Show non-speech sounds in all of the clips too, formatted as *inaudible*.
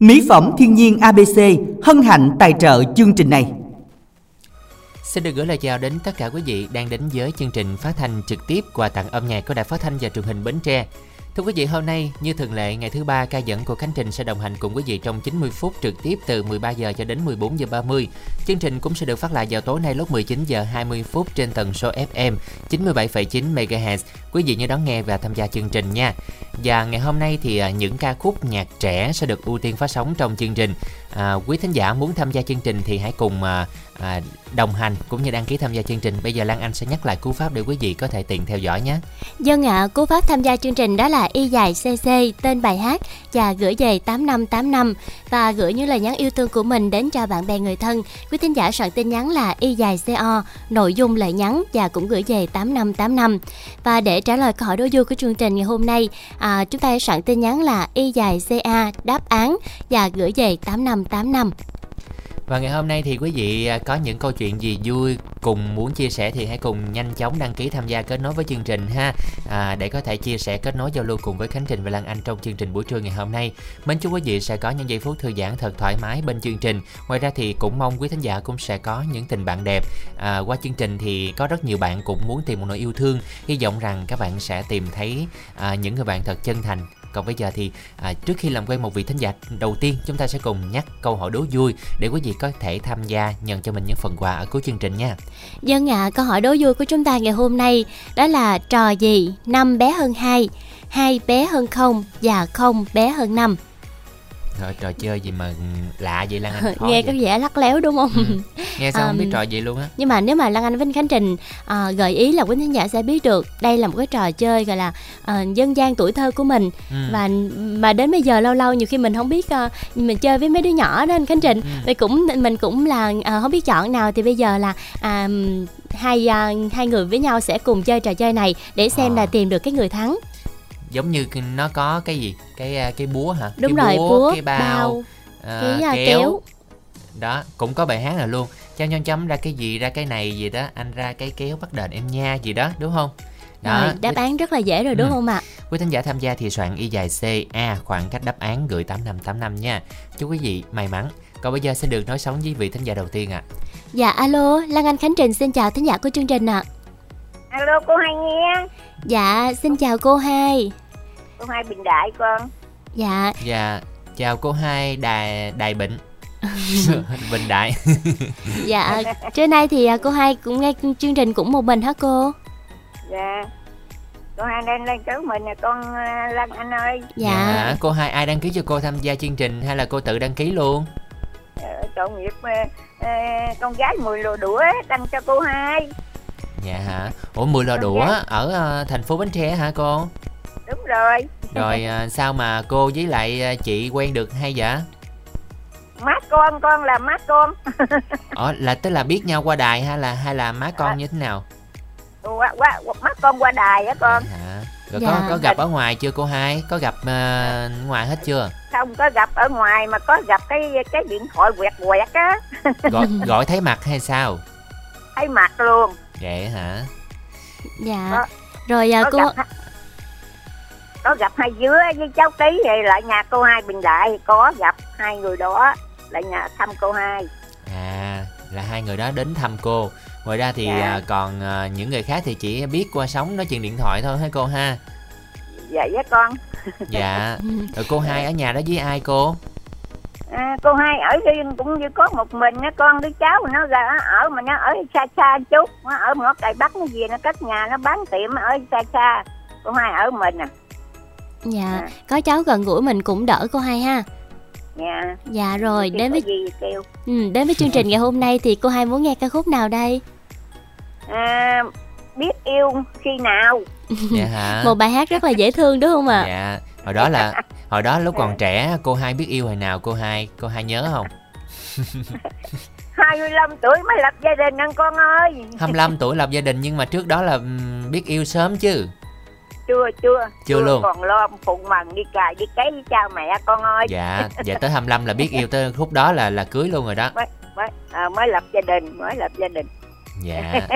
Mỹ phẩm thiên nhiên ABC hân hạnh tài trợ chương trình này. Xin được gửi lời chào đến tất cả quý vị đang đến với chương trình phát thanh trực tiếp quà tặng âm nhạc của Đài Phát thanh và Truyền hình Bến Tre. Thưa quý vị, hôm nay như thường lệ ngày thứ ba ca dẫn của Khánh Trình sẽ đồng hành cùng quý vị trong 90 phút trực tiếp từ 13 giờ cho đến 14 giờ 30. Chương trình cũng sẽ được phát lại vào tối nay lúc 19 giờ 20 phút trên tần số FM 97,9 MHz. Quý vị nhớ đón nghe và tham gia chương trình nha. Và ngày hôm nay thì à, những ca khúc nhạc trẻ sẽ được ưu tiên phát sóng trong chương trình. À, quý thính giả muốn tham gia chương trình thì hãy cùng à, à, đồng hành cũng như đăng ký tham gia chương trình. Bây giờ Lan Anh sẽ nhắc lại cú pháp để quý vị có thể tiện theo dõi nhé. Dân ạ, à, cú pháp tham gia chương trình đó là y dài cc tên bài hát và gửi về 8585 và gửi những lời nhắn yêu thương của mình đến cho bạn bè người thân. Quý thính giả soạn tin nhắn là y dài co, nội dung lời nhắn và cũng gửi về 8585. Và để trả lời câu hỏi đố vui của chương trình ngày hôm nay, à, chúng ta hãy soạn tin nhắn là y dài ca đáp án và gửi về 8585. Và ngày hôm nay thì quý vị à, có những câu chuyện gì vui cùng muốn chia sẻ thì hãy cùng nhanh chóng đăng ký tham gia kết nối với chương trình ha à, để có thể chia sẻ kết nối giao lưu cùng với Khánh Trình và Lan Anh trong chương trình buổi trưa ngày hôm nay. Mến chúc quý vị sẽ có những giây phút thư giãn thật thoải mái bên chương trình. Ngoài ra thì cũng mong quý thính giả cũng sẽ có những tình bạn đẹp. À, qua chương trình thì có rất nhiều bạn cũng muốn tìm một nỗi yêu thương. Hy vọng rằng các bạn sẽ tìm thấy à, những người bạn thật chân thành còn bây giờ thì à, trước khi làm quen một vị thính giả đầu tiên chúng ta sẽ cùng nhắc câu hỏi đố vui để quý vị có thể tham gia nhận cho mình những phần quà ở cuối chương trình nha. Dân ạ à, câu hỏi đố vui của chúng ta ngày hôm nay đó là trò gì? Năm bé hơn hai hai bé hơn không và không bé hơn năm? Rồi trò chơi gì mà lạ vậy Lan Anh khó Nghe có vẻ lắc léo đúng không? Ừ. Nghe sao um, không biết trò gì luôn á Nhưng mà nếu mà Lan Anh với Khánh Trình uh, gợi ý là quý khán giả sẽ biết được Đây là một cái trò chơi gọi là uh, dân gian tuổi thơ của mình ừ. Và mà đến bây giờ lâu lâu nhiều khi mình không biết uh, Mình chơi với mấy đứa nhỏ đó anh Khánh Trình ừ. Thì cũng mình cũng là uh, không biết chọn nào Thì bây giờ là uh, hai uh, hai người với nhau sẽ cùng chơi trò chơi này Để xem à. là tìm được cái người thắng giống như nó có cái gì? Cái à, cái búa hả? Đúng cái rồi búa, búa cái bao, bao cái uh, kéo. kéo. Đó cũng có bài hát nào luôn. Chăm chăm chấm ra cái gì ra cái này gì đó anh ra cái kéo bắt đền em nha gì đó đúng không? Đó rồi, đáp án rất là dễ rồi đúng ừ. không ạ? Quý thính giả tham gia thì soạn y dài c a khoảng cách đáp án gửi tám năm tám năm nha. Chúc quý vị may mắn. Còn bây giờ sẽ được nói sống với vị thính giả đầu tiên ạ. À. dạ alo lan anh khánh trình xin chào thính giả của chương trình ạ. À. alo cô hai nghe dạ xin chào cô hai. Cô hai bình đại con. Dạ. Dạ chào cô hai đài đài bệnh *laughs* *laughs* bình đại. *laughs* Dạ trưa nay thì à, cô hai cũng nghe chương trình cũng một mình hả cô? Dạ. Cô hai đang lên cứu mình nè con à, Lan Anh ơi. Dạ. dạ cô hai ai đăng ký cho cô tham gia chương trình hay là cô tự đăng ký luôn? Ờ, tội nghiệp ờ, con gái mười lô đũa đăng cho cô hai dạ hả? Ủa mười lò đũa ở ờ, thành phố bến tre hả cô? Đúng rồi. Rồi à, sao mà cô với lại à, chị quen được hay vậy? Má con con là má con ờ là tức là biết nhau qua đài hay là hay là má con à. như thế nào? Qua, qua má con qua đài á con. Hả? Rồi dạ. có có gặp ở ngoài chưa cô hai? Có gặp uh, ngoài hết chưa? Không có gặp ở ngoài mà có gặp cái cái điện thoại quẹt quẹt á. Gọi gọi thấy mặt hay sao? Thấy mặt luôn vậy hả? Dạ. Có, rồi có cô gặp, có gặp hai dứa với cháu tí thì lại nhà cô hai bình đại có gặp hai người đó lại nhà thăm cô hai. À là hai người đó đến thăm cô. Ngoài ra thì dạ. À, còn à, những người khác thì chỉ biết qua sóng nói chuyện điện thoại thôi hả cô ha? Dạ với con. Dạ. *laughs* Rồi cô hai ở nhà đó với ai cô à, cô hai ở riêng cũng như có một mình á con đứa cháu nó ra ở mà nó ở xa xa chút nó ở ngõ cày bắc nó gì nó cất nhà nó bán tiệm ở xa xa cô hai ở mình à. Dạ à. có cháu gần gũi mình cũng đỡ cô hai ha. Dạ. Dạ rồi đến với gì kêu. Ừ, đến với chương trình ngày hôm nay thì cô hai muốn nghe ca khúc nào đây? À, biết yêu khi nào. Dạ hả? Một bài hát rất là dễ thương đúng không ạ? À? dạ hồi đó là hồi đó lúc còn trẻ cô hai biết yêu hồi nào cô hai cô hai nhớ không? *laughs* 25 tuổi mới lập gia đình anh con ơi. 25 tuổi lập gia đình nhưng mà trước đó là biết yêu sớm chứ? Chưa chưa. Chưa luôn. còn lo phụ mần đi cài đi cấy với cha mẹ con ơi. Dạ dạ tới 25 là biết yêu tới khúc đó là là cưới luôn rồi đó. Mới mới, à, mới lập gia đình mới lập gia đình. Dạ. *laughs*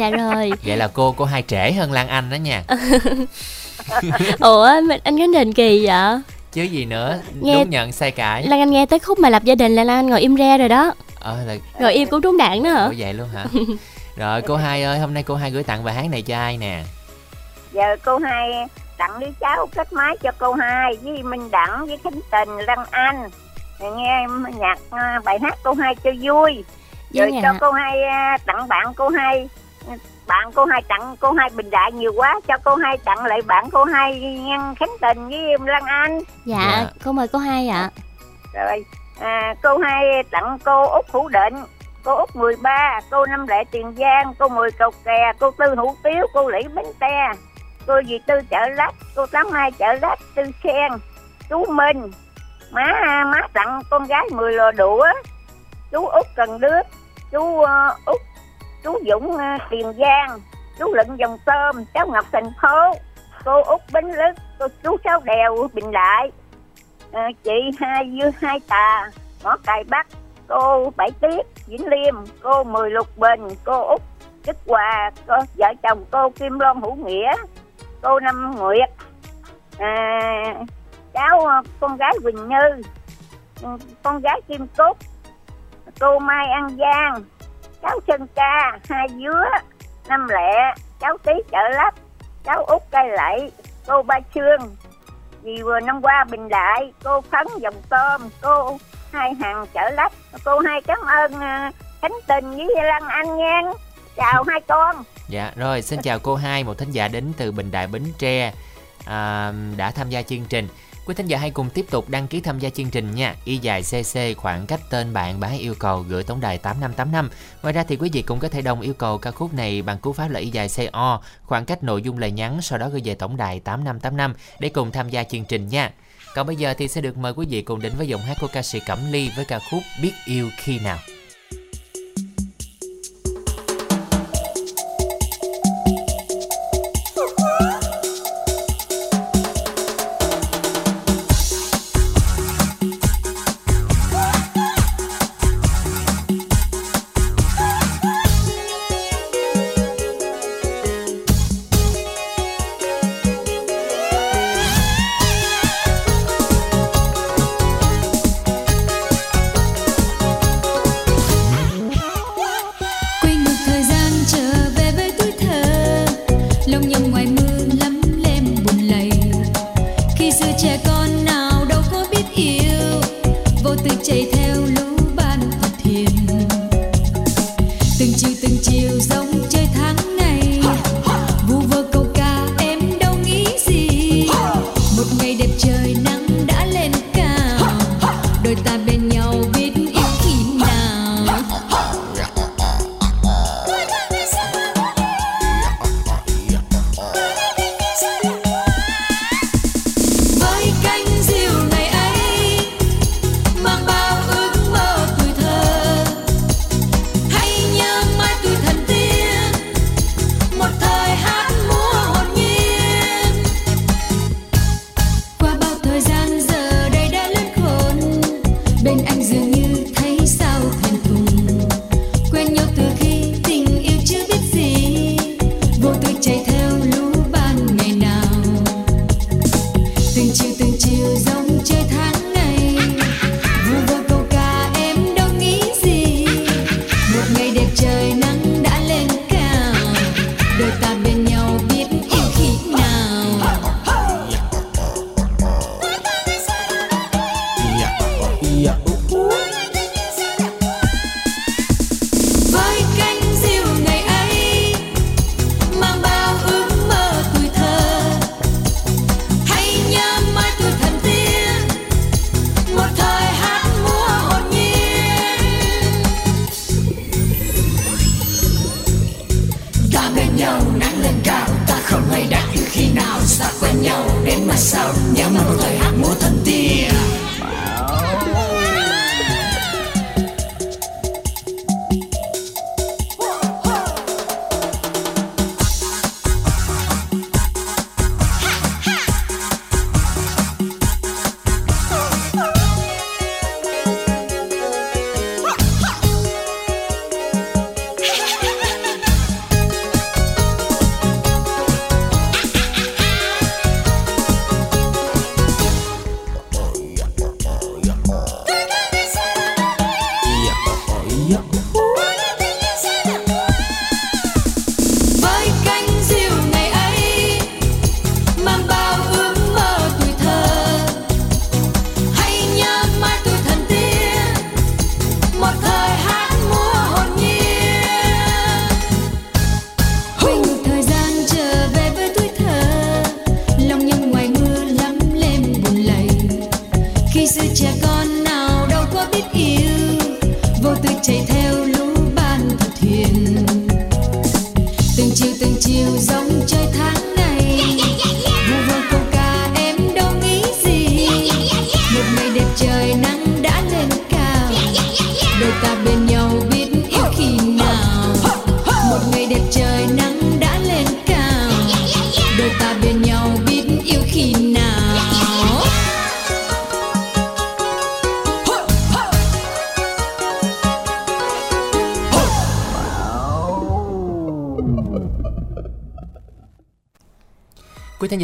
Dạ rồi. Vậy là cô cô hai trễ hơn lan anh đó nha *laughs* *laughs* ủa mình anh khánh đình kỳ vậy? Chứ gì nữa Nghe- đúng nhận sai cãi Lan Anh nghe tới khúc mà lập gia đình là Lan Anh ngồi im re rồi đó. Ờ là Ngồi im cũng trúng đạn nữa hả? Ủa vậy luôn hả? *laughs* Rồi cô hai ơi hôm nay cô hai gửi tặng bài hát này cho ai nè? Giờ cô hai tặng đứa cháu kết máy cho cô hai với minh đẳng với khánh tình lăng anh. Rồi nghe nhạc à, bài hát cô hai cho vui. Rồi Vâng cho cô hai à, tặng bạn cô hai bạn cô hai tặng cô hai bình đại nhiều quá cho cô hai tặng lại bạn cô hai nhân khánh tình với lăng anh Dạ Dạ. cô mời cô hai ạ rồi à, cô hai tặng cô út hữu định cô út 13 cô năm lệ tiền giang cô mười cầu kè cô tư hữu tiếu cô lý bến tre cô dì tư chợ lách cô tám hai chợ lách tư sen chú minh má má tặng con gái 10 lò đũa chú út cần đước chú uh, út chú dũng à, tiền giang chú Lệnh dòng tôm cháu ngọc thành phố cô út bến lức cô chú sáu đèo bình lại à, chị hai dư hai tà ngõ cài bắc cô bảy tiết vĩnh liêm cô mười lục bình cô út đức hòa cô vợ chồng cô kim loan hữu nghĩa cô năm nguyệt à, cháu à, con gái quỳnh như ừ, con gái kim cúc cô mai an giang cháu sơn ca hai dứa năm lẹ cháu tí chợ lách cháu út cây lậy cô ba trương vì vừa năm qua bình đại cô phấn dòng tôm cô hai hàng chợ lách cô hai cảm ơn khánh à, tình với lan anh nha chào hai con. Dạ rồi xin chào cô hai một thính giả đến từ bình đại bến tre à, đã tham gia chương trình quý thính giả hãy cùng tiếp tục đăng ký tham gia chương trình nha. Y dài cc khoảng cách tên bạn bá yêu cầu gửi tổng đài 8585 ngoài ra thì quý vị cũng có thể đồng yêu cầu ca khúc này bằng cú pháp là y dài co khoảng cách nội dung lời nhắn, sau đó gửi về tổng đài 8585 để cùng tham gia chương trình nha. Còn bây giờ thì sẽ được mời quý vị cùng đến với giọng hát của ca sĩ Cẩm Ly với ca khúc Biết yêu khi nào.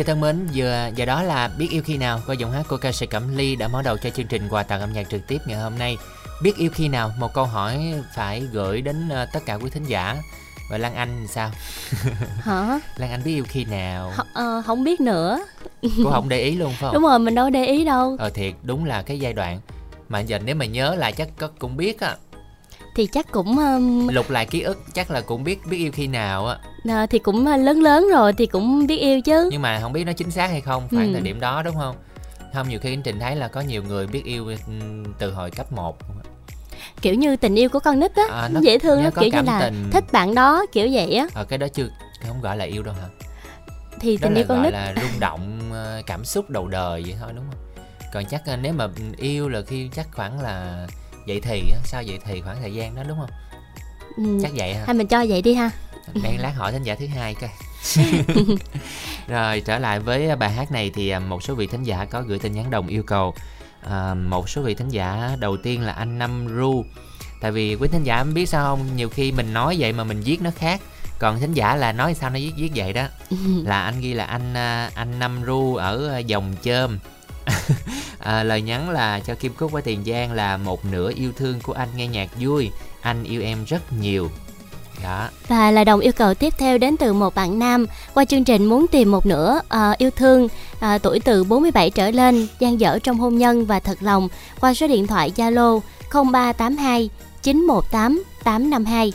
Thân mến, giờ giờ đó là biết yêu khi nào qua giọng hát của ca sĩ Cẩm Ly đã mở đầu cho chương trình quà tặng âm nhạc trực tiếp ngày hôm nay. Biết yêu khi nào? Một câu hỏi phải gửi đến ờ, tất cả quý thính giả. Và Lan Anh sao? *laughs* hả Lan Anh biết yêu khi nào? H- ờ, không biết nữa Cô không để ý luôn phải không? đúng rồi mình đâu để ý đâu Ờ thiệt, đúng là cái giai đoạn mà giờ nếu mà nhớ lại chắc cũng biết á, thì chắc cũng um, lục lại ký ức chắc là cũng biết biết yêu khi nào á, à, thì cũng uh, lớn lớn rồi thì cũng biết yêu chứ nhưng mà không biết nó chính xác hay không, khoảng Ừ. thời điểm đó đúng không? Không nhiều khi anh Trình thấy là có nhiều người biết yêu ừm, từ hồi cấp 1 kiểu như tình yêu của con nít á À, nó- dễ thương nó kiểu như là tình. thích bạn đó kiểu vậy á Ờ cái đó chưa không gọi là yêu đâu hả? thì Đó tình yêu con gọi nít là rung động ờ, cảm xúc đầu đời vậy thôi đúng không? Còn chắc ờ, nếu mà yêu là khi chắc khoảng là dậy thì á, sau dậy thì khoảng thời gian đó đúng không? ừ. Chắc vậy hả? hay mình cho vậy đi ha Đang lát hỏi thính giả thứ hai coi. *laughs* Rồi trở lại với bài hát này thì à, một số vị thính giả có gửi tin nhắn đồng yêu cầu. À, một số vị thính giả đầu tiên là anh Năm Ru. Tại vì quý thính giả biết sao không, nhiều khi mình nói vậy mà mình viết nó khác. Còn thính giả là nói sao nó viết viết vậy đó. *laughs* Là anh ghi là anh à, anh Năm Ru ở à, dòng chơm. *laughs* à, lời nhắn là cho Kim Cúc với Tiền Giang là một nửa yêu thương của anh nghe nhạc vui. Anh yêu em rất nhiều. Đó. Và là đồng yêu cầu tiếp theo đến từ một bạn nam qua chương trình muốn tìm một nửa ờ, yêu thương ờ, tuổi từ 47 trở lên, gian dở trong hôn nhân và thật lòng qua số điện thoại Zalo 0382 918 852.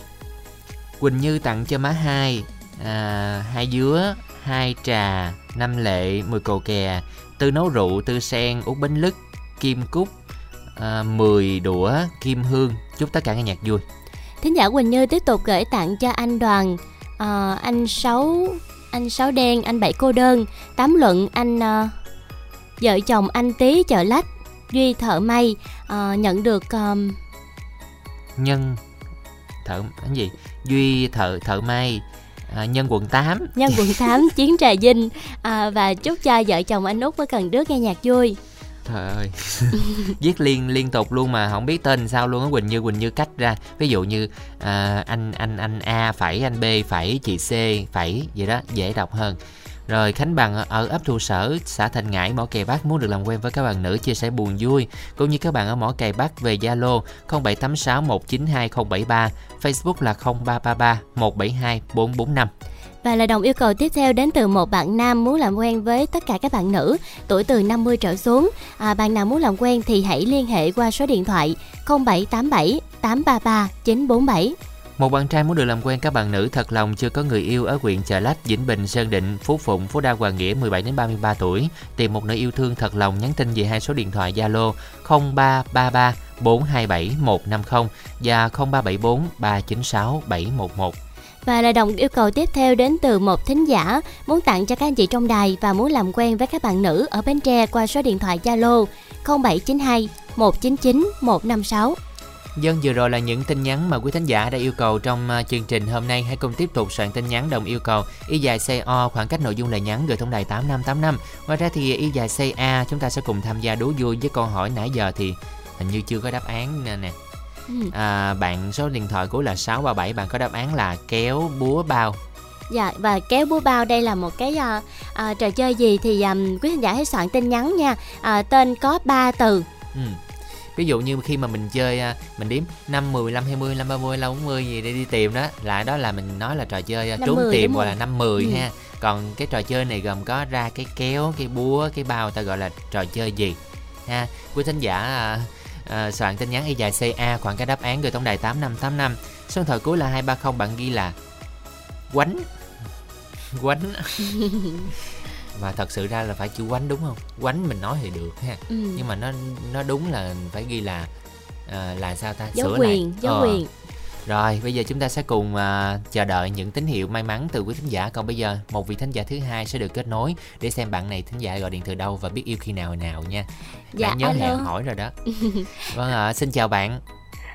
Quỳnh Như tặng cho má hai à, hai dứa, hai trà, năm lệ, mười cầu kè, tư nấu rượu, tư sen, út bánh lứt, kim cúc, à, 10 đũa, kim hương. Chúc tất cả nghe nhạc vui. Thính giả Quỳnh Như tiếp tục gửi tặng cho anh Đoàn, ờ, anh Sáu, anh Sáu Đen, anh Bảy Cô Đơn, Tám Luận, anh ờ, vợ chồng anh Tý chợ lách, Duy thợ may ờ, nhận được ờm, Nhân thợ cái gì? Duy thợ thợ may, à, nhân quận 8. nhân quận 8 chiến trà dinh à, và chúc cho vợ chồng anh út với cần đước nghe nhạc vui Trời ơi. *laughs* Viết liên liên tục luôn mà không biết tên sao luôn á Quỳnh Như Quỳnh Như cách ra. Ví dụ như à, anh anh anh A phải anh B phải chị C phải vậy đó dễ đọc hơn. Rồi Khánh Bằng ở ấp Thu Sở, xã Thành Ngãi, Mỏ Cày Bắc muốn được làm quen với các bạn nữ chia sẻ buồn vui cũng như các bạn ở Mỏ Cày Bắc về Zalo 0786 192 073, Facebook là 0333 172 445 và là đồng yêu cầu tiếp theo đến từ một bạn nam muốn làm quen với tất cả các bạn nữ tuổi từ 50 trở xuống. À, bạn nào muốn làm quen thì hãy liên hệ qua số điện thoại 0787 833 947 Một bạn trai muốn được làm quen các bạn nữ thật lòng chưa có người yêu ở huyện Chợ Lách, Vĩnh Bình, Sơn Định, Phú Phụng, Phú Đa Hoàng Nghĩa 17 đến 33 tuổi, tìm một nữ yêu thương thật lòng nhắn tin về hai số điện thoại Zalo 0333 427 150 và 0374 396 711. Và là đồng yêu cầu tiếp theo đến từ một thính giả muốn tặng cho các anh chị trong đài và muốn làm quen với các bạn nữ ở Bến Tre qua số điện thoại Zalo 0792 199 156. Dân vừa rồi là những tin nhắn mà quý thính giả đã yêu cầu trong à, chương trình hôm nay. Hãy cùng tiếp tục soạn tin nhắn đồng yêu cầu y dài CO khoảng cách nội dung lời nhắn, gửi tổng đài 8585. Ngoài ra thì y dài CA chúng ta sẽ cùng tham gia đố vui với câu hỏi nãy giờ thì hình như chưa có đáp án nè nè. Ừ. À, bạn số điện thoại cuối là 637 bạn có đáp án là kéo búa bao. Dạ và kéo búa bao đây là một cái à, à, trò chơi gì thì à, quý khán giả hãy soạn tin nhắn nha. À, tên có 3 từ. Ừ. Ví dụ như khi mà mình chơi à, mình đếm 5 10 15 20 25 30 40 gì để đi tìm đó, là đó là mình nói là trò chơi à, Năm trốn mười, tìm gọi không? là 5 10 Ừ. ha. Còn cái trò chơi này gồm có ra cái kéo, cái búa, cái bao ta gọi là trò chơi gì ha. Quý thính giả à, à, soạn tin nhắn y dài CA khoảng cái đáp án gửi tổng đài 8585. Số điện thoại cuối là 230 bạn ghi là quánh *laughs* quánh *laughs* và thật sự ra là phải chữ quánh đúng không quánh mình nói thì được ha ừ. nhưng mà nó nó đúng là phải ghi là à, là sao ta dấu Sửa quyền lại. dấu Ờ. quyền rồi bây giờ chúng ta sẽ cùng à, chờ đợi những tín hiệu may mắn từ quý thính giả. Còn bây giờ một vị thính giả thứ hai sẽ được kết nối để xem bạn này thính giả gọi điện từ đâu và biết yêu khi nào nào nha. Dạ bạn nhớ alo. hẹn hỏi rồi đó. *laughs* Vâng ạ xin chào bạn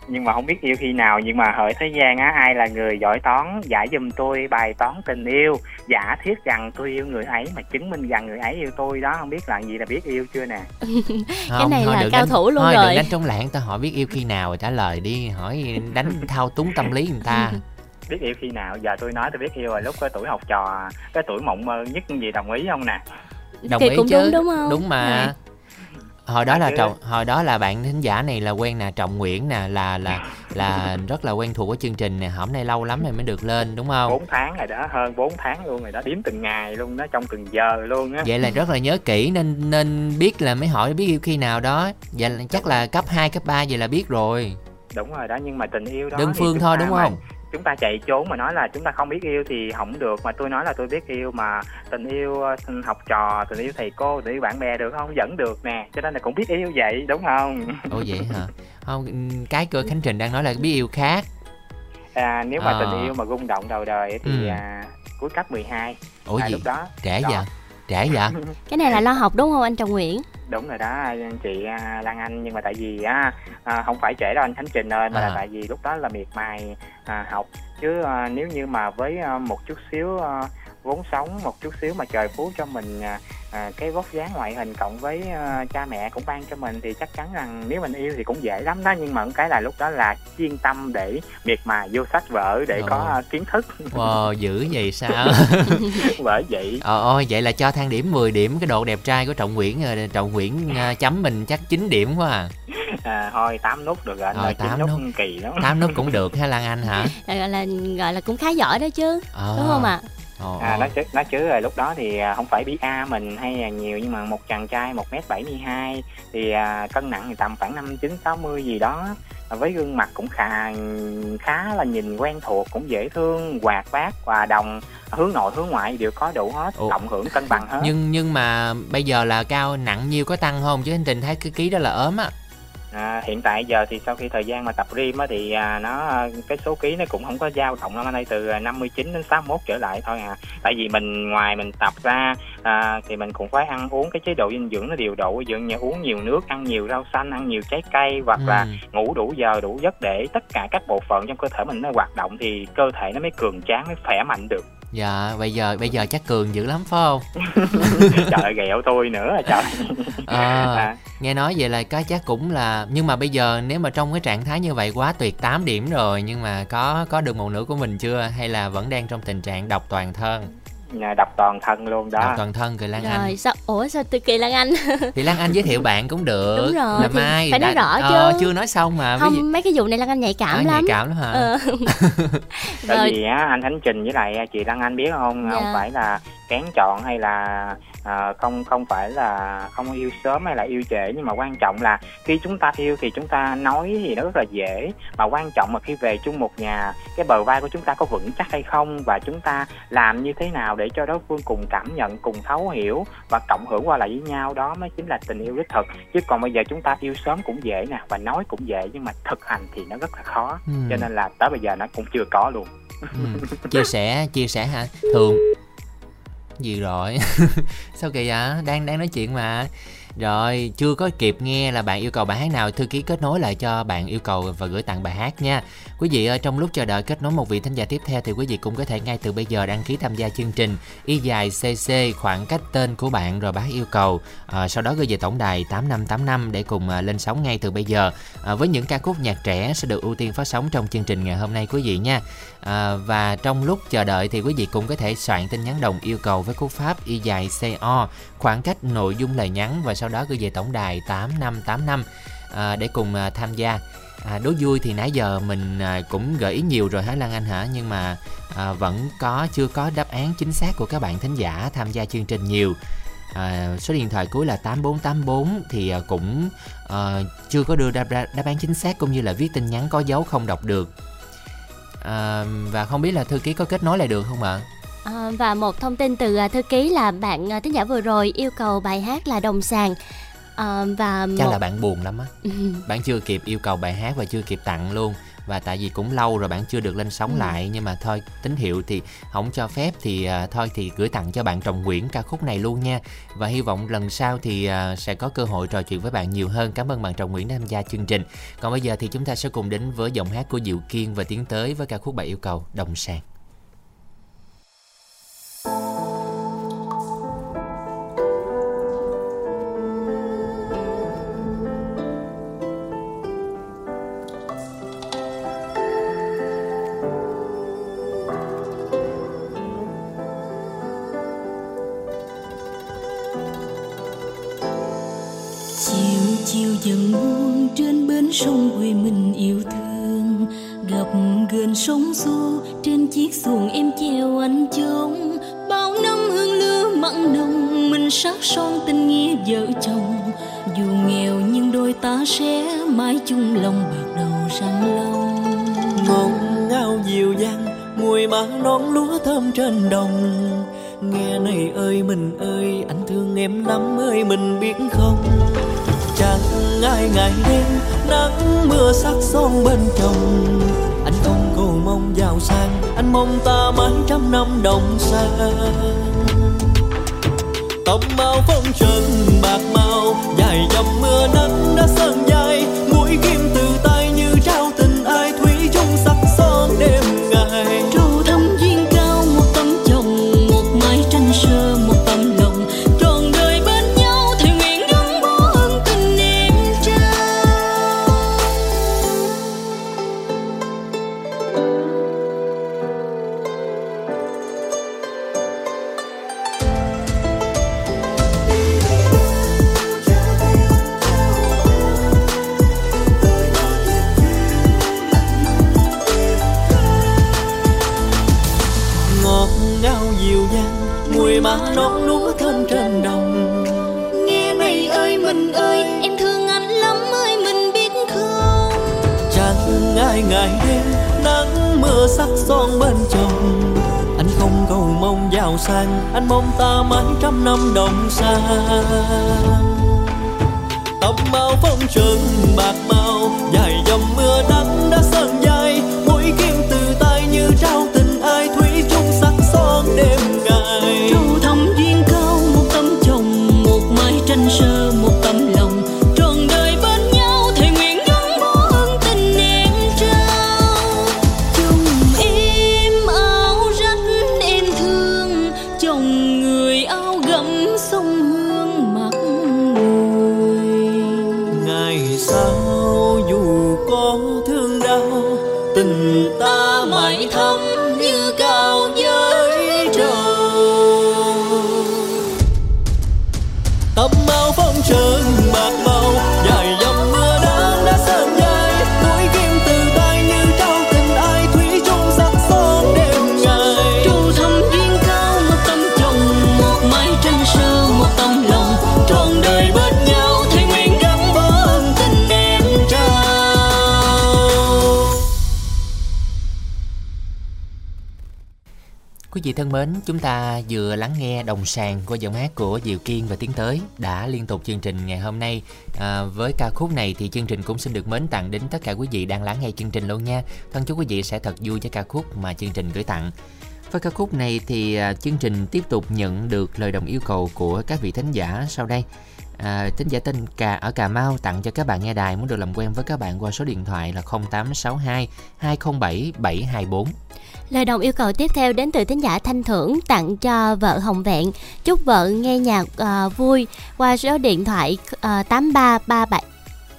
nhưng mà không biết yêu khi nào. Nhưng mà hỡi thế gian á ai là người giỏi toán giải giùm tôi bài toán tình yêu. Giả thiết rằng tôi yêu người ấy mà chứng minh rằng người ấy yêu tôi đó. Không biết là gì là biết yêu chưa nè? *laughs* Không, này thôi là cao đánh- thủ luôn thôi rồi. đừng đánh trống lãng ta. Hỏi biết yêu khi nào trả lời đi. Hỏi đánh thao túng tâm lý người ta. *laughs* Biết yêu khi nào? Giờ tôi nói tôi biết yêu rồi. Lúc cái tuổi học trò cái tuổi mộng mơ nhất gì đồng ý không nè? Đồng thì ý cũng chứ. đúng đúng không? Đúng mà. Nè. Hồi đó là trọng hồi đó là bạn thính giả này là quen nè trọng nguyễn nè là là là rất là quen thuộc của chương trình nè. Hôm nay lâu lắm rồi mới được lên đúng không? Bốn tháng rồi đó hơn 4 tháng luôn rồi đó đếm từng ngày luôn đó trong từng giờ luôn á. Vậy là rất là nhớ kỹ nên nên biết là mới hỏi biết yêu khi nào đó. Vậy là chắc là cấp 2, cấp 3 vậy là biết rồi. Đúng rồi đó nhưng mà tình yêu đó đơn phương thôi đúng mà- không chúng ta chạy trốn mà nói là chúng ta không biết yêu thì không được. Mà tôi nói là tôi biết yêu mà tình yêu ờ, học trò tình yêu thầy cô tình yêu bạn bè được không? Vẫn được nè cho nên là cũng biết yêu vậy đúng không? Ồ vậy hả? Không cái cơ khánh trình đang nói là biết yêu khác. À, nếu mà Ờ. tình yêu mà rung động đầu đời thì Ừ. à, cuối cấp 12 ủa à, gì? lúc đó. Trễ đó. vậy trễ vậy *laughs* cái này là lo học đúng không anh Trọng Nguyễn đúng rồi đó anh chị à, Lan Anh nhưng mà tại vì á à, không phải trễ đâu anh Khánh Trình ơi mà À. là tại vì lúc đó là miệt mài à, học chứ à, nếu như mà với à, một chút xíu à, vốn sống một chút xíu mà trời phú cho mình à, à, cái vóc dáng ngoại hình cộng với à, cha mẹ cũng ban cho mình thì chắc chắn rằng nếu mình yêu thì cũng dễ lắm đó nhưng mà cái là lúc đó là chuyên tâm để miệt mài vô sách vở để Ờ. có à, kiến thức wow dữ vậy sao *laughs* bởi vậy Ờ ôi vậy là cho thang điểm 10 điểm cái độ đẹp trai của Trọng Nguyễn rồi Trọng Nguyễn à, chấm mình chắc 9 điểm quá à. à, thôi tám nút được rồi anh Ờ, tám nút nút. kỳ lắm 8 nút cũng được ha Lan Anh hả? gọi là gọi là cũng khá giỏi đó chứ Ờ. đúng không ạ À, ồ. nói chứ nói chứ rồi lúc đó thì à, không phải BA mình hay là nhiều nhưng mà một chàng trai 1m72 thì à, cân nặng thì tầm khoảng 59 60 gì đó À, với gương mặt cũng khá khá là nhìn quen thuộc cũng dễ thương hoạt bát hòa đồng hướng nội hướng ngoại đều có đủ hết Ủa. cộng hưởng cân bằng hết Nhưng nhưng mà bây giờ là cao nặng nhiêu có tăng không chứ anh Trình thấy cái ký đó là ốm á. À, hiện tại giờ thì sau khi thời gian mà tập gym á thì à, nó cái số ký nó cũng không có dao động lắm ở đây từ à, 59 đến 61 trở lại thôi à tại vì mình ngoài mình tập ra à, thì mình cũng phải ăn uống cái chế độ dinh dưỡng nó điều độ dụ như uống nhiều nước ăn nhiều rau xanh ăn nhiều trái cây hoặc là Ừ. ngủ đủ giờ đủ giấc để tất cả các bộ phận trong cơ thể mình nó hoạt động thì cơ thể nó mới cường tráng mới khỏe mạnh được Dạ bây giờ bây giờ chắc cường dữ lắm phải không? *laughs* trời ghẹo tôi nữa à trời *laughs* Ờ, à, nghe nói vậy là cái chắc cũng là nhưng mà bây giờ nếu mà trong cái trạng thái như vậy quá tuyệt 8 điểm rồi nhưng mà có có được một nửa của mình chưa hay là vẫn đang trong tình trạng độc toàn thân? Nhà đập toàn thân luôn đó Độc toàn thân cười Lan Anh. rồi sao ủa sao từ kỳ Lan Anh *laughs* Thì Lan Anh giới thiệu bạn cũng được. Đúng rồi, Là mai phải nói rõ ờ, chứ. chưa nói xong mà. ví dụ- không mấy cái vụ này Lan Anh nhạy cảm Ờ, nhạy lắm cảm lắm hả? Ờ. *laughs* tại rồi vì á anh Khánh Trình với lại chị Lan Anh biết không Dạ. không phải là kén chọn hay là à, không không phải là không yêu sớm hay là yêu trễ nhưng mà quan trọng là khi chúng ta yêu thì chúng ta nói thì nó rất là dễ. Mà quan trọng là khi về chung một nhà cái bờ vai của chúng ta có vững chắc hay không và chúng ta làm như thế nào để cho đối phương cùng cảm nhận cùng thấu hiểu và cộng hưởng qua lại với nhau đó mới chính là tình yêu đích thực. Chứ còn bây giờ chúng ta yêu sớm cũng dễ nè và nói cũng dễ nhưng mà thực hành thì nó rất là khó. Ừ. cho nên là tới bây giờ nó cũng chưa có luôn. Ừ. chia sẻ chia sẻ hả thường gì rồi? *laughs* Sao kỳ vậy? Đang đang nói chuyện mà. Rồi chưa có kịp nghe là bạn yêu cầu bài hát nào. Thư ký kết nối lại cho bạn yêu cầu và gửi tặng bài hát nha. Quý vị ơi trong lúc chờ đợi kết nối một vị thính giả tiếp theo thì quý vị cũng có thể ngay từ bây giờ đăng ký tham gia chương trình y dài cc khoảng cách tên của bạn rồi bác yêu cầu. À, sau đó gửi về tổng đài 8585 để cùng à, lên sóng ngay từ bây giờ. À, với những ca khúc nhạc trẻ sẽ được ưu tiên phát sóng trong chương trình ngày hôm nay quý vị nha. À, và trong lúc chờ đợi thì quý vị cũng có thể soạn tin nhắn đồng yêu cầu với cú pháp y dài CO khoảng cách nội dung lời nhắn và sau đó gửi về tổng đài 8585 à, để cùng à, tham gia. À, đố vui thì nãy giờ mình à, cũng gợi ý nhiều rồi hả Lan Anh hả nhưng mà à, vẫn có chưa có đáp án chính xác của các bạn thính giả tham gia chương trình nhiều. À, số điện thoại cuối là 8484 thì à, cũng à, chưa có đưa đáp, đáp án chính xác cũng như là viết tin nhắn có dấu không đọc được à, và không biết là thư ký có kết nối lại được không ạ? À, và một thông tin từ à, thư ký là bạn à, thính giả vừa rồi yêu cầu bài hát là đồng sàng. À, và chắc một... là bạn buồn lắm á. *laughs* Bạn chưa kịp yêu cầu bài hát và chưa kịp tặng luôn và tại vì cũng lâu rồi bạn chưa được lên sóng Ừ. lại nhưng mà thôi tín hiệu thì không cho phép thì à, thôi thì gửi tặng cho bạn Trọng Nguyễn ca khúc này luôn nha. Và hy vọng lần sau thì à, sẽ có cơ hội trò chuyện với bạn nhiều hơn. Cảm ơn bạn Trọng Nguyễn đã tham gia chương trình. Còn bây giờ thì chúng ta sẽ cùng đến với giọng hát của Diệu Kiên và tiến tới với ca khúc bạn yêu cầu Đồng Sàng sóng xô, trên chiếc xuồng em chèo anh trông bao năm hương lửa mặn nồng, mình sắc son tình nghĩa vợ chồng. Dù nghèo nhưng đôi ta sẽ mãi chung lòng bạc đầu răng long. Ngọt ngào dịu dàng, mùi má non lúa thơm trên đồng. Nghe này ơi, mình ơi, anh thương em lắm ơi, mình biết không? Chẳng ai ngày đêm, nắng mưa sắc son bên chồng. Anh không mong giàu sang. Anh mong ta mãi trăm năm đồng sang. Tóc mau phong trần bạc màu dài dòng mưa nắng đã sơn sang anh mong ta mãi trăm năm đồng sang tóc màu phong trần bạc màu dài chúng ta vừa lắng nghe đồng sàng qua giọng hát của Diệu Kiên và Tiến Tới đã liên tục chương trình ngày hôm nay. À, với ca khúc này thì chương trình cũng xin được mến tặng đến tất cả quý vị đang lắng nghe chương trình luôn nha. Thân chúc quý vị sẽ thật vui với ca khúc mà chương trình gửi tặng. Với ca khúc này thì à, chương trình tiếp tục nhận được lời đồng yêu cầu của các vị thính giả sau đây. À, tính giả tên Cà ở Cà Mau tặng cho các bạn nghe đài muốn được làm quen với các bạn qua số điện thoại là 0862 207 724. Lời đồng yêu cầu tiếp theo đến từ thính giả Thanh Thưởng tặng cho vợ Hồng Vẹn. Chúc vợ nghe nhạc uh, vui qua số điện thoại uh, 8337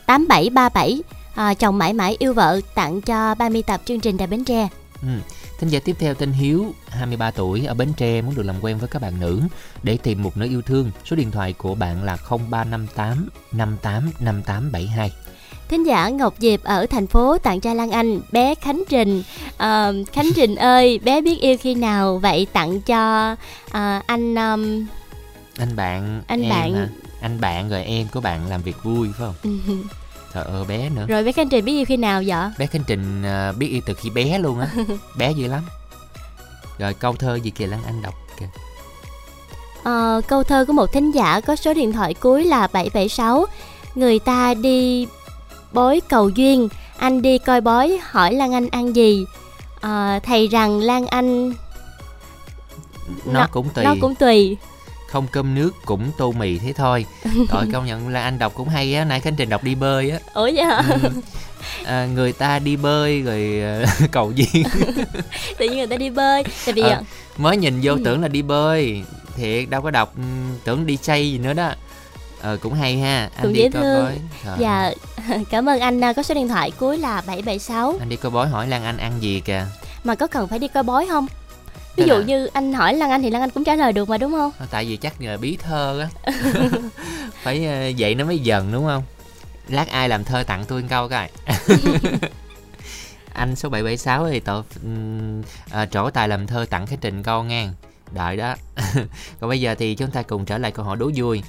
8737. À, chồng mãi mãi yêu vợ tặng cho 30 tập chương trình Đài Bến Tre. Ừ. Thính giả tiếp theo tên Hiếu, 23 tuổi, ở Bến Tre muốn được làm quen với các bạn nữ để tìm một nữ yêu thương. Số điện thoại của bạn là 0358 58 5872. Thính giả Ngọc Diệp ở thành phố tặng cho Lan Anh bé Khánh Trình. Ờ, Khánh Trình ơi, bé biết yêu khi nào vậy tặng cho à, anh um, Anh bạn, Anh em bạn. hả? Anh bạn rồi em của bạn làm việc vui phải không? Trời ơi bé nữa. rồi bé Khánh Trình biết yêu khi nào vậy? Bé Khánh Trình à, biết yêu từ khi bé luôn á. *laughs* bé dữ lắm. rồi câu thơ gì kìa lan anh đọc kìa Ờ, câu thơ của một thính giả có số điện thoại cuối là 776 Người ta đi bối cầu duyên. Anh đi coi bói hỏi Lan Anh ăn gì? Ờ, Thầy rằng Lan Anh nó, Nó- cũng tùy. nó cũng tùy. Không cơm nước cũng tô mì thế thôi. *laughs* Rồi công nhận là anh đọc cũng hay á nãy khánh trình đọc đi bơi á. Ủa vậy hả? Ừ. à, người ta đi bơi rồi ờ, *laughs* cầu duyên. *laughs* Tự nhiên người ta đi bơi. Tại vì Ờ, mới nhìn vô Ừ. tưởng là đi bơi. Thiệt đâu có đọc ừ, tưởng đi xây gì nữa đó. Ờ cũng hay ha anh Cũng đi dễ coi thương. bói. Trời Dạ *laughs* Cảm ơn anh à, có số điện thoại cuối là 776 anh đi coi bói hỏi lan anh ăn gì kìa. Mà có cần phải đi coi bói không? Ví dụ là- như anh hỏi Lan Anh thì Lan Anh cũng trả lời được mà đúng không? Ờ, tại vì chắc là bí thơ á. *laughs* *laughs* Phải ờ, vậy nó mới dần đúng không? Lát ai làm thơ tặng tôi một câu coi. Anh số 776 thì ừm, à, trổ tài làm thơ tặng cái trình câu ngang. Đợi đó. Còn bây giờ thì chúng ta cùng trở lại câu hỏi đố vui.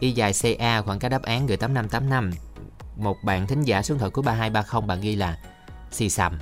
Y dài ca khoảng cách đáp án gửi 8585 một bạn thính giả số điện thoại của 3230 bạn ghi là xì xầm.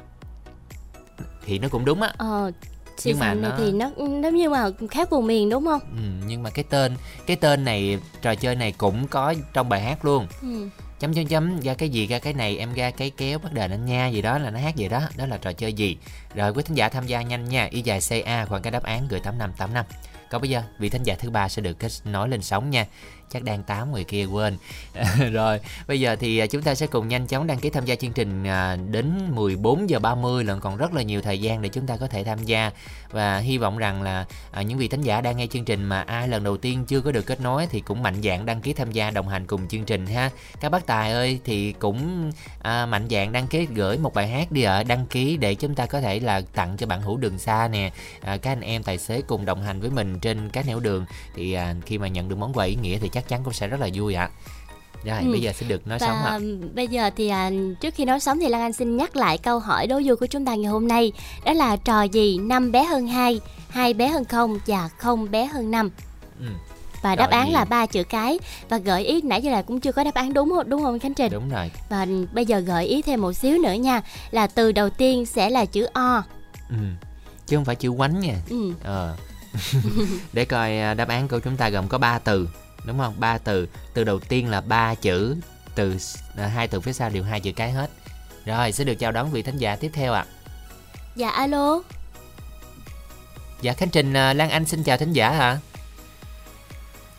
Thì nó cũng đúng á. Ờ Xì Nhưng mà nó- thì nó nó như mà khác vùng miền đúng không? ừ, nhưng mà cái tên cái tên này trò chơi này cũng có trong bài hát luôn. Ừ. chấm chấm chấm ra cái gì ra cái này em ra cái kéo bắt đền anh nha gì đó là nó hát vậy đó. Đó là trò chơi gì? Rồi quý thính giả tham gia nhanh nha. Y dài ca khoảng cái đáp án gửi 8585 còn bây giờ vị thính giả thứ ba sẽ được kết nối lên sóng nha chắc đang tám người kia quên. *laughs* Rồi, bây giờ thì à, chúng ta sẽ cùng nhanh chóng đăng ký tham gia chương trình à, đến 14 giờ 30 lần còn rất là nhiều thời gian để chúng ta có thể tham gia và hy vọng rằng là à, những vị thính giả đang nghe chương trình mà ai lần đầu tiên chưa có được kết nối thì cũng mạnh dạn đăng ký tham gia đồng hành cùng chương trình ha. Các bác tài ơi thì cũng à, mạnh dạn đăng ký gửi một bài hát đi ở đăng ký để chúng ta có thể là tặng cho bạn hữu đường xa nè. À, các anh em tài xế cùng đồng hành với mình trên các nẻo đường. Thì à, khi mà nhận được món quà ý nghĩa thì chắc chắn cũng sẽ rất là vui ạ rồi Ừ. bây giờ sẽ được nói sống Và ạ bây giờ thì à, trước khi nói sóng thì Lan Anh xin nhắc lại câu hỏi đố vui của chúng ta ngày hôm nay Đó là trò gì năm bé hơn 2, 2 bé hơn 0 và 0 bé hơn 5 ừ, Và đáp án là ba chữ cái Và gợi ý nãy giờ là cũng chưa có đáp án đúng không- đúng không Khánh Trình? đúng rồi Và bây giờ gợi ý thêm một xíu nữa nha Là từ đầu tiên sẽ là chữ O ừ. chứ không phải chữ quánh nha ừ. Ờ. *laughs* để coi à, đáp án của chúng ta gồm có 3 từ đúng không? Ba từ. Từ đầu tiên là ba chữ từ à, hai từ phía sau đều hai chữ cái hết. Rồi sẽ được chào đón vị thính giả tiếp theo ạ. Dạ alo. Dạ khánh trình à, lan anh xin chào thính giả hả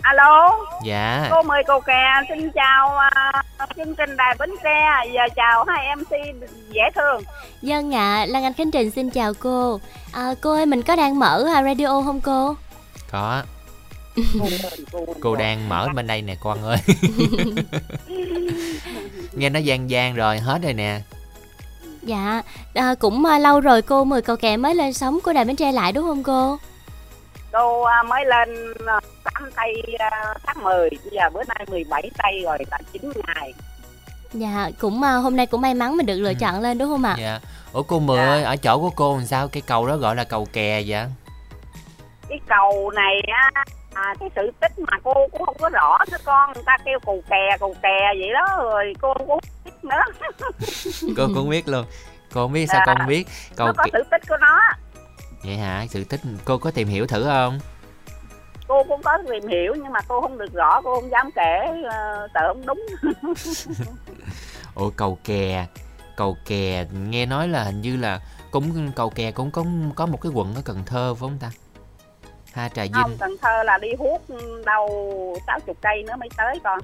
alo. Dạ. Cô mời cầu kè xin chào à, chương trình đài bến tre giờ chào hai mc dễ thương. Dân ạ, Lan Anh Khánh Trình xin chào cô. À, Cô ơi mình có đang mở à, radio không cô? có cô đang mở bên đây nè con ơi *laughs* nghe nó gian gian rồi hết rồi nè Dạ, à, cũng à, lâu rồi cô mời cầu kè mới lên sóng của Đài Bến Tre lại đúng không cô? cô à, mới lên à, 8 tây à, tháng 10 bây giờ bữa nay 17 tây rồi là 9 ngày Dạ, cũng à, hôm nay cũng may mắn mình được lựa Ừ. chọn lên đúng không ạ? dạ ủa cô mười Dạ. ơi ở chỗ của cô làm sao cái cầu đó gọi là cầu kè vậy cái cầu này á à, cái sự tích mà cô cũng không có rõ nữa con người ta kêu cầu kè cầu kè vậy đó rồi cô cũng không biết nữa. *laughs* Cô cũng biết luôn. Cô không biết sao Dạ. con biết. Cầu nó có sự tích của nó. Vậy hả? Sự tích cô có tìm hiểu thử không? Cô cũng có tìm hiểu nhưng mà cô không được rõ cô không dám kể ờ, sợ không đúng. *laughs* Ủa cầu kè cầu kè nghe nói là hình như là cũng cầu kè cũng có có một cái quận ở cần thơ phải không ta ha trà không vinh. Cần thơ là đi hút đâu sáu chục cây nữa mới tới con.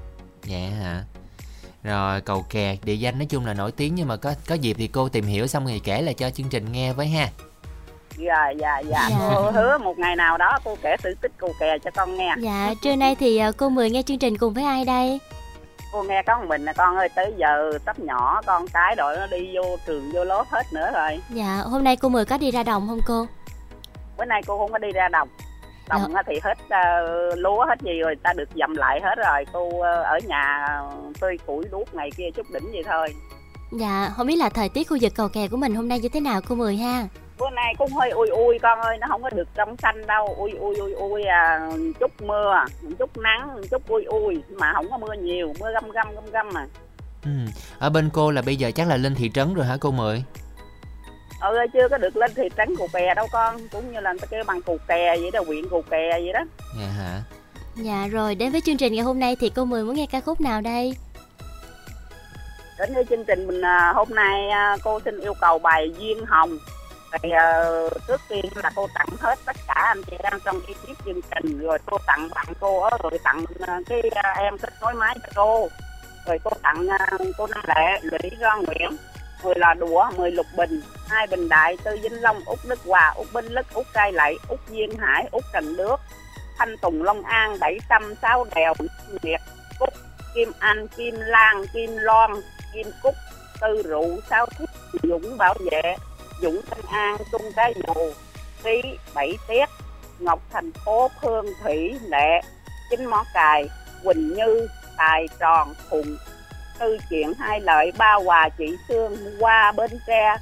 Vậy hả? Rồi cầu kè địa danh nói chung là nổi tiếng nhưng mà có có dịp thì cô tìm hiểu xong rồi kể lại cho chương trình nghe với ha. Dạ dạ dạ. Dạ. cô hứa một ngày nào đó cô kể sự tích cầu kè cho con nghe. Dạ, trưa nay thì à, cô Mười nghe chương trình cùng với ai đây? cô nghe con mình nè con ơi tới giờ tấp nhỏ con cái đội nó đi vô trường vô lớp hết nữa rồi. Dạ, hôm nay cô Mười có đi ra đồng không cô? bữa nay cô không có đi ra đồng đồng á thì hết ờ, lúa hết gì rồi ta được dầm lại hết rồi. Cô ờ, ở nhà tươi củi đuốc ngày kia chút đỉnh vậy thôi. Dạ, không biết là thời tiết khu vực cầu kè của mình hôm nay như thế nào cô Mười ha? bữa nay cũng hơi ui ui con ơi nó không có được trong xanh đâu. Ui ui ui ui à chút mưa chút nắng chút ui ui mà không có mưa nhiều mưa găm găm găm găm mà ừ. ở bên cô là bây giờ chắc là lên thị trấn rồi hả cô mười ừ chưa có được lên thị trấn cù kè đâu con cũng như là người ta kêu bằng cù kè vậy đó huyện cù kè vậy đó Dạ hả? Dạ rồi, đến với chương trình ngày hôm nay thì cô Mười muốn nghe ca khúc nào đây? đến với chương trình mình à, hôm nay à, cô xin yêu cầu bài duyên hồng thì à, trước tiên là cô tặng hết tất cả anh chị em trong ekip chương trình rồi cô tặng bạn cô á, rồi tặng cái à, em kết nối máy cho cô rồi cô tặng à, cô Nam Lệ Lũy Ron Nguyễn mười lò đũa mười lục bình. Hai bình đại tư vĩnh long út đức hòa út binh lức út cai lậy út duyên hải út trần Đước, thanh tùng long an bảy trăm sáu đèo nguyệt cúc kim anh kim lan kim loan kim cúc tư rượu sao Thích, dũng bảo vệ dũng thanh an tung cái dù Phí, bảy tiết ngọc thành phố phương thủy lệ chính Mó cài quỳnh như tài tròn phụng tư chuyện hai lợi ba hòa chị xương qua bến tre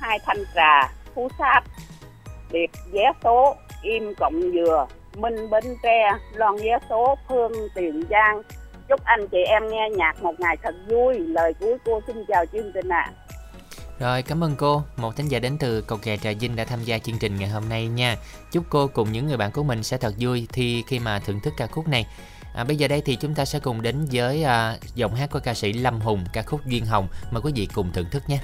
hai thanh trà phú sáp điệp vé số im cộng dừa minh bến tre loan vé số phương tiền giang chúc anh chị em nghe nhạc một ngày thật vui lời cuối cô xin chào chương trình ạ Rồi cảm ơn cô, một thính giả đến từ cầu kè Trà Vinh đã tham gia chương trình ngày hôm nay nha. Chúc cô cùng những người bạn của mình sẽ thật vui khi khi mà thưởng thức ca khúc này. À, bây giờ đây thì chúng ta sẽ cùng đến với à, giọng hát của ca sĩ Lâm Hùng ca khúc Duyên Hồng mời quý vị cùng thưởng thức nhé.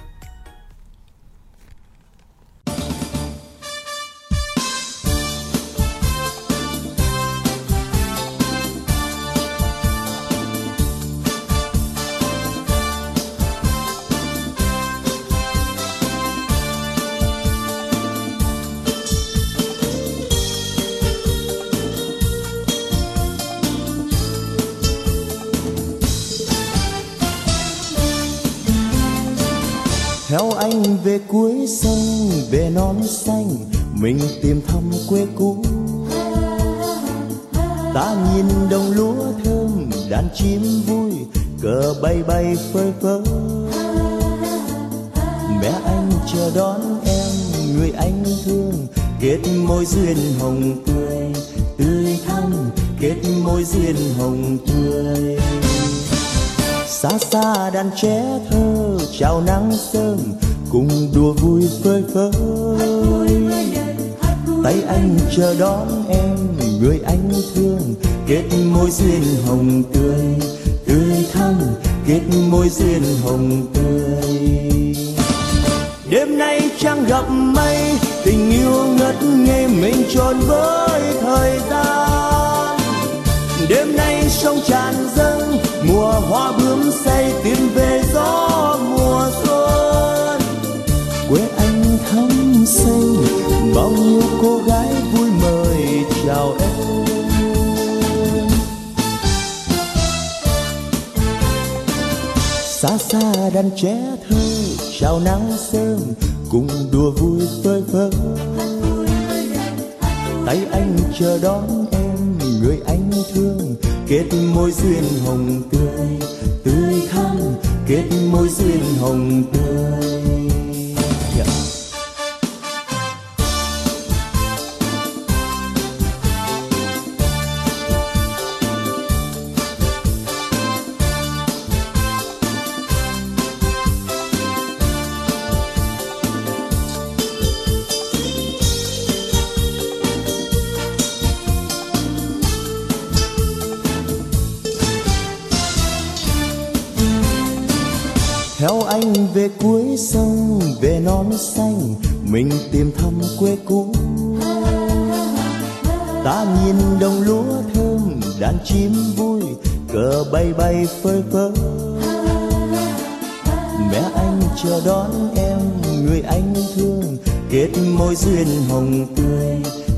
Mình tìm thăm quê cũ. Ta nhìn đồng lúa thơm, đàn chim vui, cờ bay bay phơi phới. Mẹ anh chờ đón em, người anh thương, kết môi duyên hồng tươi. Tươi thắm, kết môi duyên hồng tươi. Xa xa đàn trẻ thơ, chào nắng sớm, cùng đùa vui phơi phới tay anh chờ đón em, người anh thương. Kết môi duyên hồng tươi tươi thắm. Kết môi duyên hồng tươi. Đêm nay trăng gặp mây, tình yêu ngất ngây mình tròn với thời gian. Đêm nay sông tràn dâng, mùa hoa bướm say tìm về gió. Bao nhiêu cô gái vui mời chào em. Xa xa đàn trẻ thơ, chào nắng sớm, cùng đùa vui phơi phới tay anh chờ đón em, người anh thương, kết môi duyên hồng tươi. Tươi thắm, kết môi duyên hồng tươi. Về cuối sông, về non xanh, mình tìm thăm quê cũ. Ta nhìn đồng lúa thơm, đàn chim vui, cờ bay bay phơi phới. Mẹ anh chờ đón em, người anh thương, kết môi duyên hồng tươi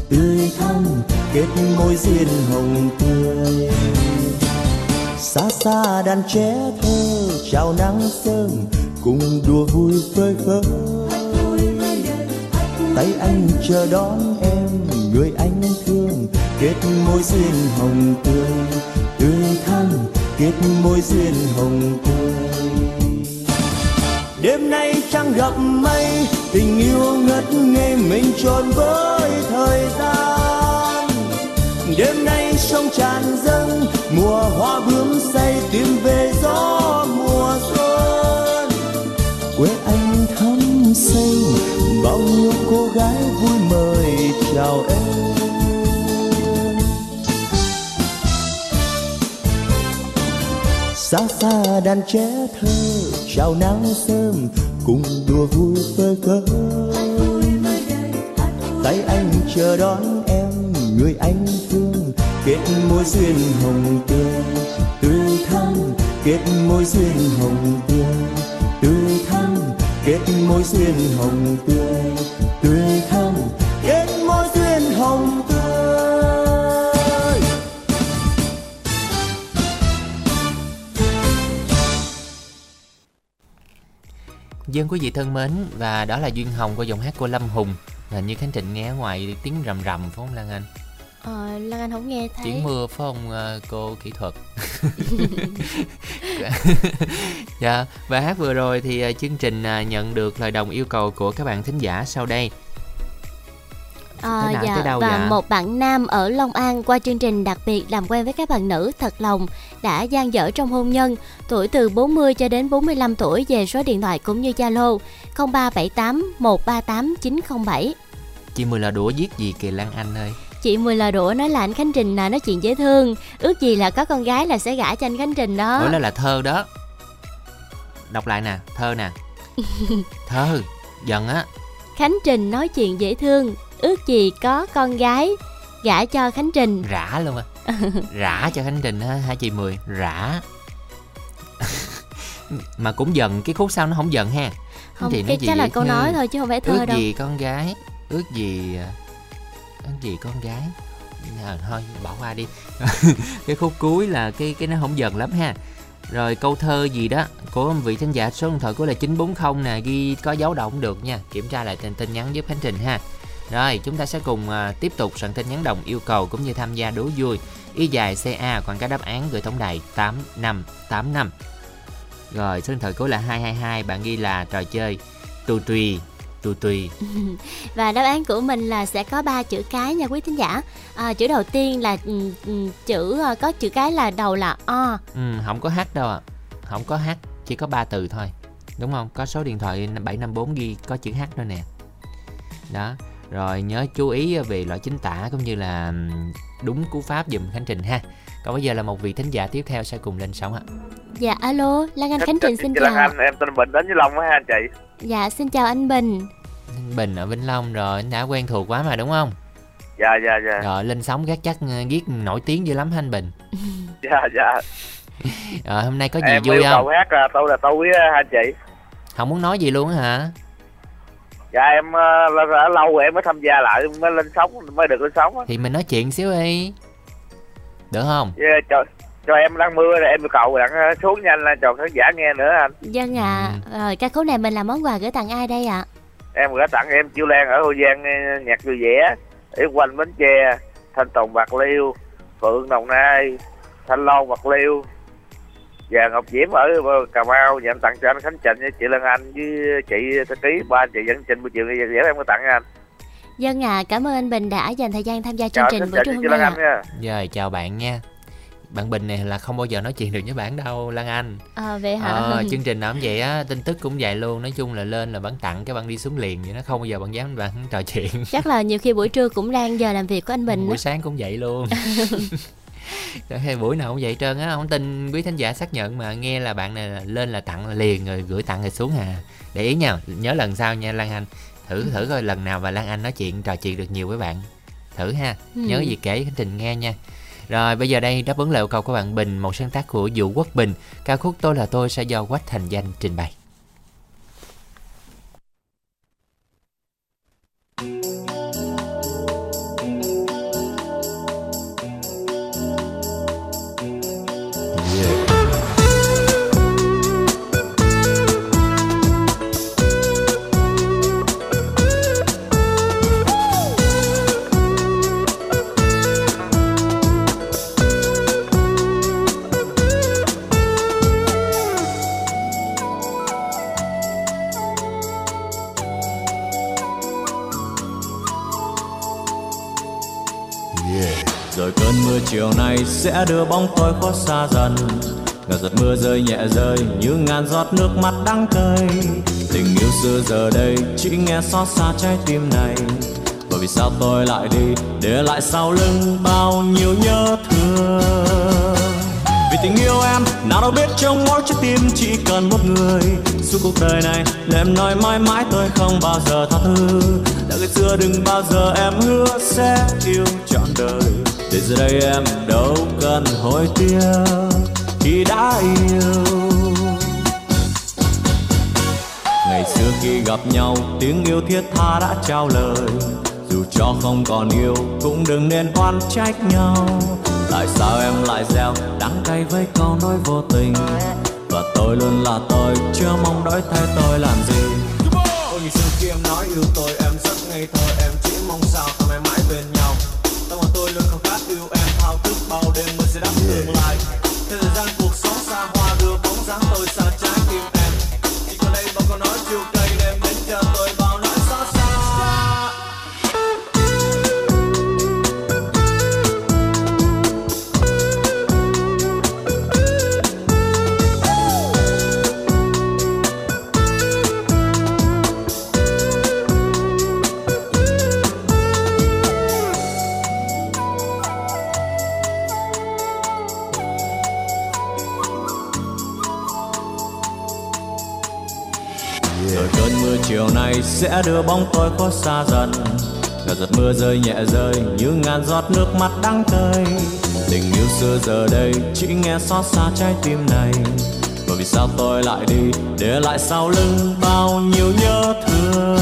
tươi thắm, kết môi duyên hồng tươi. Xa xa đàn trẻ thơ, chào nắng sớm cùng đùa vui phơi phới tay anh chờ đón em, người anh thương. Kết môi duyên hồng tươi tươi thắm. Kết môi duyên hồng tươi. Đêm nay trăng gặp mây, tình yêu ngất ngây mình tròn với thời gian. Đêm nay sông tràn dâng, mùa hoa bướm say tìm về gió mùa xuân quê anh thắm xanh bao nhiêu cô gái vui mời chào em. Xa xa đàn trẻ thơ, chào nắng sớm, cùng đùa vui phơi phới tay anh chờ đón em, người anh thương, kết mối duyên hồng tươi. Tươi thắm, kết mối duyên hồng tươi kết mối duyên hồng tươi tươi thắm kết mối duyên hồng tươi Dân quý vị thân mến, và đó là duyên hồng của giọng hát của Lâm Hùng. Hình như Khánh Trịnh nghe ngoài tiếng rầm rầm, phải không Lan Anh? Ờ, Lan Anh không nghe thấy. Tiếng mưa phải không ờ, cô kỹ thuật? *laughs* dạ và hát vừa rồi thì ờ, chương trình ờ, nhận được lời đồng yêu cầu của các bạn thính giả sau đây. À, nào, dạ, đâu và dạ? một bạn nam ở Long An qua chương trình đặc biệt làm quen với các bạn nữ thật lòng đã gian dở trong hôn nhân, tuổi từ 40 cho đến 45 tuổi về số điện thoại cũng như Zalo 0378 138 907. Chị Mười là đũa giết gì kìa Lan Anh ơi. Chị Mười là đũa nói là anh Khánh Trình là nói chuyện dễ thương, ước gì là có con gái là sẽ gả cho anh Khánh Trình đó. Ủa đó là thơ đó. Đọc lại nè, thơ nè. *laughs* thơ, giận á. Khánh Trình nói chuyện dễ thương, ước gì có con gái gả cho Khánh Trình. rã luôn à rã cho khánh trình ha hả chị mười rã *laughs* mà cũng giận cái khúc sau nó không giận ha Không, Thì cái chắc là câu nói thôi chứ không phải thơ ước đâu. gì con gái ước gì anh chị gì con gái? À, thôi bỏ qua đi. *laughs* Cái khúc cuối là cái cái nó không giận lắm ha. Rồi câu thơ gì đó của vị thính giả số điện thoại của là 940 nè ghi có dấu động được nha. Kiểm tra lại tin tin nhắn giúp khánh trình ha. Rồi chúng ta sẽ cùng à, tiếp tục soạn tin nhắn đồng yêu cầu cũng như tham gia đố vui. Y dài ca quảng cáo đáp án gửi tổng đài 8585 rồi số điện thoại cuối là 222 bạn ghi là trò chơi tù tùy tù tùy *laughs* Và đáp án của mình là sẽ có 3 chữ cái nha quý thính giả. À, chữ đầu tiên là ừ, ừ, chữ ờ, có chữ cái là đầu là o. ừ, không có h đâu ạ không có h chỉ có 3 từ thôi đúng không có số điện thoại 754 ghi có chữ h nữa nè đó rồi nhớ chú ý về loại chính tả cũng như là ừm, đúng cú pháp dùm khánh trình ha còn bây giờ là một vị thính giả tiếp theo sẽ cùng lên sóng ạ Dạ alo, Lan Anh Khánh Trình xin chào. Anh, em tên Bình đến với Long á ha anh chị. Dạ xin chào anh Bình. Anh Bình ở Vĩnh Long rồi anh đã quen thuộc quá mà đúng không Dạ dạ dạ. rồi lên sóng gác chắc ờ, viết nổi tiếng dữ lắm anh Bình *laughs* Dạ dạ. *laughs* rồi hôm nay có gì em vui yêu cầu không hát là tôi là tôi á ha anh chị. không muốn nói gì luôn á hả Dạ em ờ, là- đã lâu rồi em mới tham gia lại mới lên sóng mới được lên sóng thì mình nói chuyện xíu đi được không Dạ, cho cho em đang mưa rồi em yêu cầu đặng ờ, xuống nhanh lên cho khán giả nghe nữa anh. Dân ạ, Ừ. rồi ca khúc này mình làm món quà gửi tặng ai đây ạ? Em gửi tặng em Chiêu Lan ở Hồ Giang ờ, nhạc vui vẻ, Yến Quanh Bến Tre, Thanh Tùng Bạc Liêu, Phượng Đồng Nai, Thanh Long Bạc Liêu. Và Ngọc Diễm ở Cà Mau nhận tặng cho anh Khánh Trịnh với chị Lan Anh với chị thư ký ba anh chị dẫn trình buổi chiều ngày dễ em có tặng anh. Dân ạ, cảm ơn anh Bình đã dành thời gian tham gia chương Chào trình Trịnh trưa với hôm chị nay Lan ạ. Rồi chào bạn nha bạn Bình này là không bao giờ nói chuyện được với bạn đâu Lan Anh. À, vậy hả? Ờ, *laughs* chương trình nào cũng vậy á tin tức cũng vậy luôn. Nói chung là lên là bạn tặng cái bạn đi xuống liền vậy nó không bao giờ bạn dám bạn trò chuyện. *laughs* Chắc là nhiều khi buổi trưa cũng đang giờ làm việc của anh Bình buổi sáng cũng vậy luôn. *laughs* Hay buổi nào cũng vậy trơn á. Không tin quý thính giả xác nhận mà nghe là bạn này là lên là tặng là liền rồi gửi tặng rồi xuống à để ý nha nhớ lần sau nha Lan Anh. Thử thử coi lần nào mà Lan Anh nói chuyện trò chuyện được nhiều với bạn. Thử ha. Ừ. nhớ gì kể Khánh Trình nghe nha rồi, bây giờ đây đáp ứng lời yêu cầu của bạn Bình, một sáng tác của Vũ Quốc Bình. Ca khúc tôi là tôi sẽ do Quách Thành Danh trình bày. Mưa chiều nay sẽ đưa bóng tôi khuất xa dần. Ngờ giọt mưa rơi nhẹ rơi như ngàn giọt nước mắt đắng cay. Tình yêu xưa giờ đây chỉ nghe xót xa trái tim này. Và vì sao tôi lại đi, để lại sau lưng bao nhiêu nhớ thương? Vì tình yêu em, nào đâu biết trong mỗi trái tim chỉ cần một người. Suốt cuộc đời này để em nói mãi mãi tôi không bao giờ tha thứ. Đã ngày xưa đừng bao giờ em hứa sẽ yêu trọn đời để giờ đây em đâu cần hối tiếc, khi đã yêu. Ngày xưa khi gặp nhau, tiếng yêu thiết tha đã trao lời. Dù cho không còn yêu, cũng đừng nên oan trách nhau. Tại sao em lại gieo đắng cay với câu nói vô tình? Và tôi luôn là tôi, chưa mong đổi thay tôi làm gì. Ôi ngày xưa khi em nói yêu tôi, em rất ngây thơ. Em chỉ mong sao ta mãi mãi bên nhau thao thức bao đêm mới sẽ đắp sẽ đưa bóng tôi có xa dần. Là giọt mưa rơi nhẹ rơi, như ngàn giọt nước mắt đắng cay tình yêu xưa giờ đây, chỉ nghe xót xa trái tim này. Và vì sao tôi lại đi, để lại sau lưng bao nhiêu nhớ thương?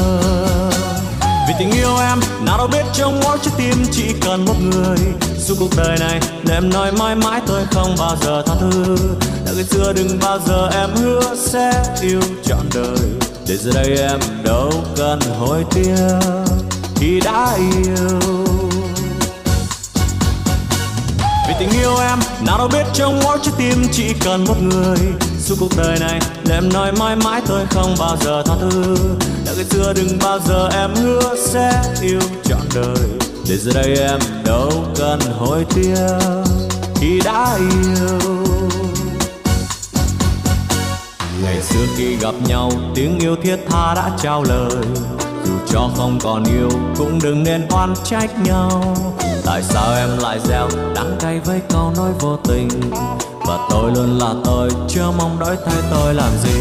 Vì tình yêu em, nào đâu biết trong mỗi trái tim chỉ cần một người. Suốt cuộc đời này để em nói mãi mãi tôi không bao giờ tha thứ. Đã ngày xưa đừng bao giờ em hứa sẽ yêu trọn đời để giờ đây em đâu cần hối tiếc khi đã yêu. Vì tình yêu em, nào đâu biết trong mỗi trái tim chỉ cần một người. Suốt cuộc đời này, để em nói mãi mãi tôi không bao giờ tha thứ. Đã ngày xưa đừng bao giờ em hứa sẽ yêu trọn đời. Để giờ đây em đâu cần hối tiếc khi đã yêu ngày xưa khi gặp nhau, tiếng yêu thiết tha đã trao lời. Dù cho không còn yêu, cũng đừng nên oan trách nhau. Tại sao em lại gieo đắng cay với câu nói vô tình? Và tôi luôn là tôi, chưa mong đổi thay tôi làm gì.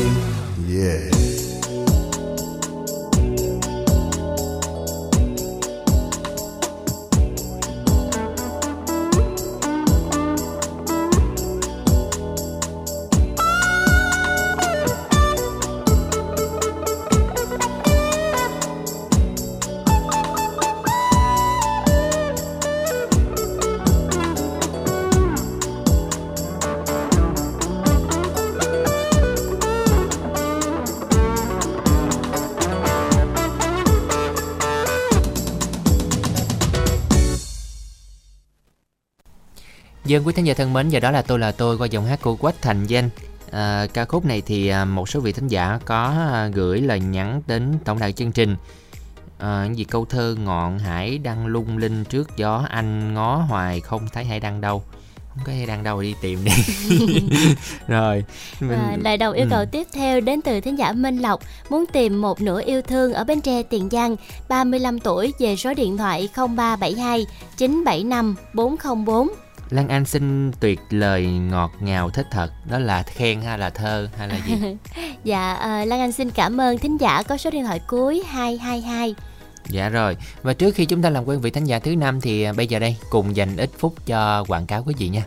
Dân quý thính giả thân mến, giờ đó là tôi là tôi qua giọng hát của Quách Thành Danh. À, ca khúc này thì à, một số vị thính giả có à, gửi lời nhắn đến tổng đài chương trình. À, gì câu thơ ngọn hải đang lung linh trước gió anh ngó hoài không thấy hải đăng đâu. Không có hải đăng đâu đi tìm đi. *laughs* *laughs* Rồi, mình À, lời đầu yêu Ừ. cầu tiếp theo đến từ thính giả Minh Lộc muốn tìm một nửa yêu thương ở Bến Tre Tiền Giang 35 tuổi về số điện thoại 0372 975 404 Lan Anh xin tuyệt lời ngọt ngào thích thật. Đó là khen hay là thơ hay là gì? *laughs* Dạ à, Lan Anh xin cảm ơn thính giả có số điện thoại cuối 222 Dạ rồi, và trước khi chúng ta làm quen vị thánh giả thứ năm thì à, bây giờ đây cùng dành ít phút cho quảng cáo quý vị nha.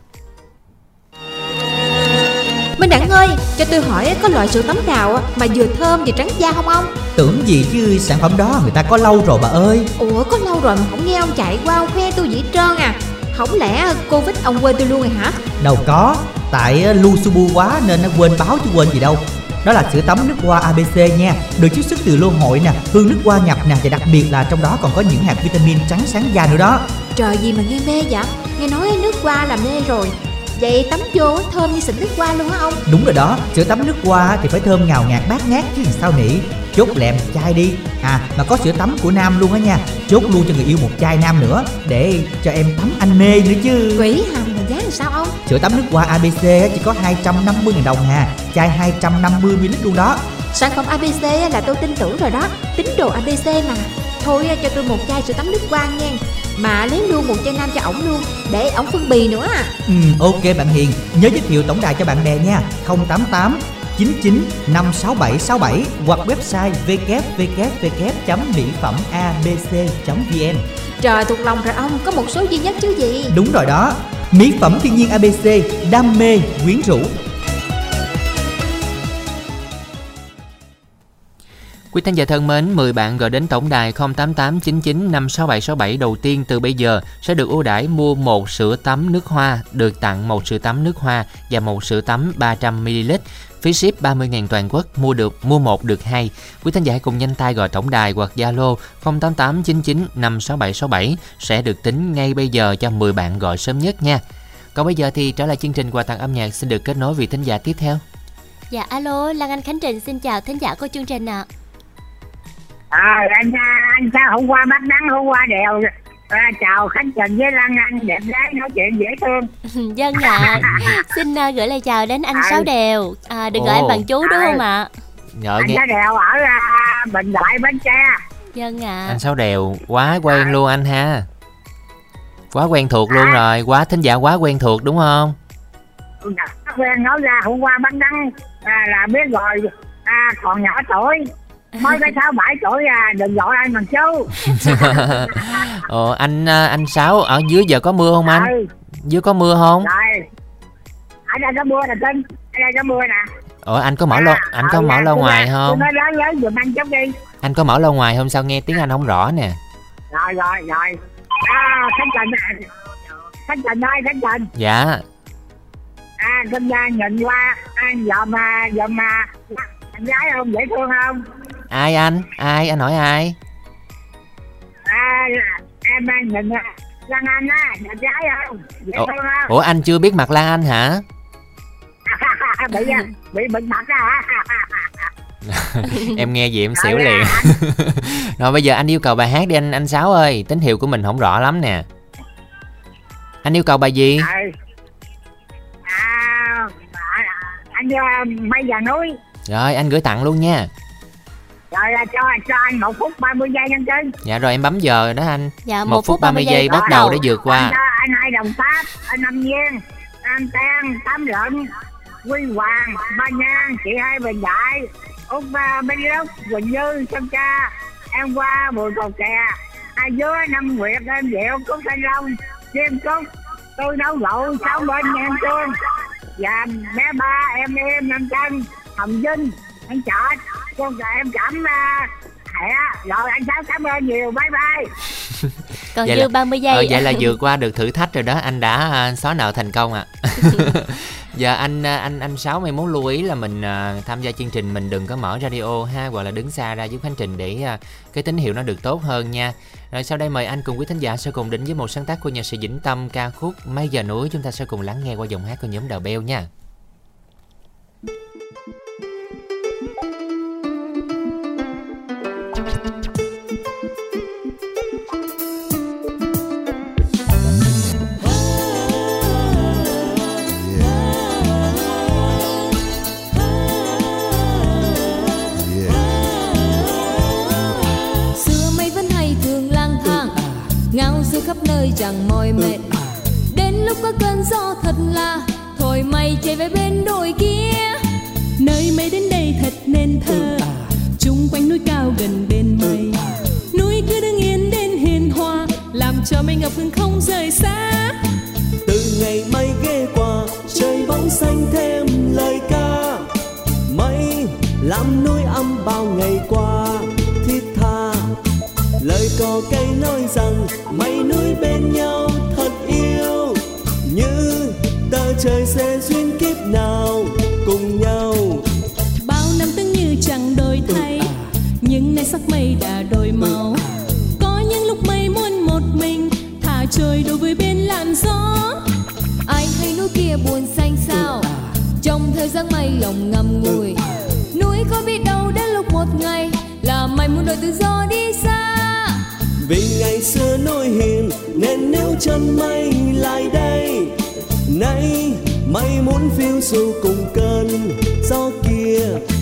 Minh Đẳng ơi, cho tôi hỏi có loại sữa tắm nào mà vừa thơm vừa trắng da không ông? Tưởng gì chứ sản phẩm đó người ta có lâu rồi bà ơi Ủa có lâu rồi mà không nghe ông chạy qua ông khoe tôi dĩ trơn à Không lẽ Covid ông quên tôi luôn rồi hả? Đâu có Tại ờ, lu su bu quá nên nó quên báo chứ quên gì đâu Đó là sữa tắm nước hoa ABC nha Được chiết xuất từ lô hội nè Hương nước hoa nhập nè Và đặc biệt là trong đó còn có những hạt vitamin trắng sáng da nữa đó Trời gì mà nghe mê vậy? Nghe nói nước hoa là mê rồi Vậy tắm vô thơm như xịt nước hoa luôn hả ông? Đúng rồi đó Sữa tắm nước hoa thì phải thơm ngào ngạt bát ngát chứ sao nỉ Chốt lẹm chai đi. À mà có sữa tắm của nam luôn á nha. Chốt luôn cho người yêu một chai nam nữa Để cho em tắm anh mê nữa chứ. Quỷ hầm mà giá làm sao ông? Sữa tắm nước hoa ABC á, chỉ có 250.000 đồng hà. Chai 250ml luôn đó. Sản phẩm ABC á, là tôi tin tưởng rồi đó. Tín đồ ABC mà. Thôi cho tôi một chai sữa tắm nước hoa nha. Mà lấy luôn một chai nam cho ổng luôn Để ổng phân bì nữa à. Ừ, ok bạn Hiền, nhớ giới thiệu tổng đài cho bạn bè nha. 088 99 56767 hoặc website www.mỹphẩmabc.vn Trời thuộc lòng rồi ông Có một số duy nhất chứ gì? Đúng rồi đó, mỹ phẩm thiên nhiên ABC, đam mê, quyến rũ. Quý thính giả thân mến, 10 bạn gọi đến tổng đài 08899 56767 đầu tiên từ bây giờ sẽ được ưu đãi mua một sữa tắm nước hoa, được tặng một sữa tắm nước hoa và một sữa tắm 300ml. Phí ship 30.000 toàn quốc, mua được mua một được hai. Quý thính giả hãy cùng nhanh tay gọi tổng đài hoặc Zalo 08899 56767 sẽ được tính ngay bây giờ cho 10 bạn gọi sớm nhất nha. Còn bây giờ thì trở lại chương trình quà tặng âm nhạc xin được kết nối vị thính giả tiếp theo. Dạ alo, Lan Anh Khánh Trình xin chào thính giả của chương trình ạ. à, anh anh sao hôm qua bắt nắng hôm qua đèo à, chào khánh trình với lan anh đẹp gái nói chuyện dễ thương Dân *laughs* ạ, *laughs* xin à, gửi lời chào đến anh À. Sáu Đèo. À, đừng gọi Ồ. em bằng chú đúng À. không ạ? Nhờ anh nghe đã đèo ở à, bình đại bến tre Dân ạ. anh Sáu Đèo quá quen luôn anh ha. Quá quen thuộc luôn rồi, quá thính giả quá quen thuộc đúng không? quen nói ra hôm qua bắt nắng à, là biết rồi à, còn nhỏ tuổi mới có sáu bảy tuổi à đừng gọi anh bằng chú Ồ anh à, anh Sáu ở dưới giờ có mưa không anh? ừ, Dưới có mưa không? rồi. Ở đây có mưa nè tinh ở đây có mưa nè. Ồ anh có mở lo anh có ừ, mở dạ, lo ngoài không? nói lớn lớn giùm anh chút đi. Anh có mở lo ngoài không? Sao nghe tiếng anh không rõ nè. rồi rồi rồi. À khánh trình à, khánh trình ơi khánh trình Dạ. à kinh gia nhìn qua anh dòm à dòm à anh gái không dễ thương không Ai anh? Ai anh hỏi ai? à em đang nhìn à, Lan Anh á đẹp gái không Ủa, không Ủa anh chưa biết mặt Lan Anh hả? *laughs* bị à, bị bệnh mặt hả *laughs* em nghe vậy em xỉu liền. *laughs* Rồi bây giờ anh yêu cầu bài hát đi anh anh Sáu ơi, tín hiệu của mình không rõ lắm nè. Anh yêu cầu bài gì? Ừ. à, à, anh à, mây già núi Rồi anh gửi tặng luôn nha. Rồi là cho cho anh một phút 30 giây nhân chân Dạ rồi em bấm giờ rồi đó anh. Dạ, Một phút 30 giây bắt đầu để vượt qua. anh, anh hai đồng tháp anh năm viên anh tan tám lận quy hoàng ba nhan chị hai bình đại út ba bên lốc quỳnh như sơn ca em qua bùi cầu kè hai dứa năm nguyệt em diệu cúc thanh long chim cúc tôi nấu rượu sáu bên em tương và bé ba em em năm chân hồng vinh anh chợ con cả em cảm uh, hẹ rồi anh sáu cảm ơn nhiều bye bye Còn Vậy dư là- 30 giây. Ờ, vậy là vượt *laughs* qua được thử thách rồi đó, anh đã à, xóa nợ thành công ạ. *laughs* Giờ anh à, anh anh Sáu may muốn lưu ý là mình à, tham gia chương trình mình đừng có mở radio ha hoặc là đứng xa ra giúp khánh trình để à, cái tín hiệu nó được tốt hơn nha. Rồi sau đây mời anh cùng quý thính giả sẽ cùng đến với một sáng tác của nhạc sĩ Vĩnh Tâm ca khúc Mây giờ núi chúng ta sẽ cùng lắng nghe qua giọng hát của nhóm Đào Beo nha. Chẳng mỏi mệt. Đến lúc có cơn gió thật là thổi mây chạy về bên đồi kia. Nơi mây đến đây thật nên thơ chung quanh núi cao gần bên mây núi cứ đứng yên đến hiền hòa làm cho mây ngập ngừng không rời xa. Từ ngày mây ghé qua trời bóng xanh thêm lời ca. Mây làm núi âm bao ngày qua thiết tha. Lời cò cây nói rằng mây chân mây lại đây. Nay mây muốn phiêu du cùng cơn gió kia.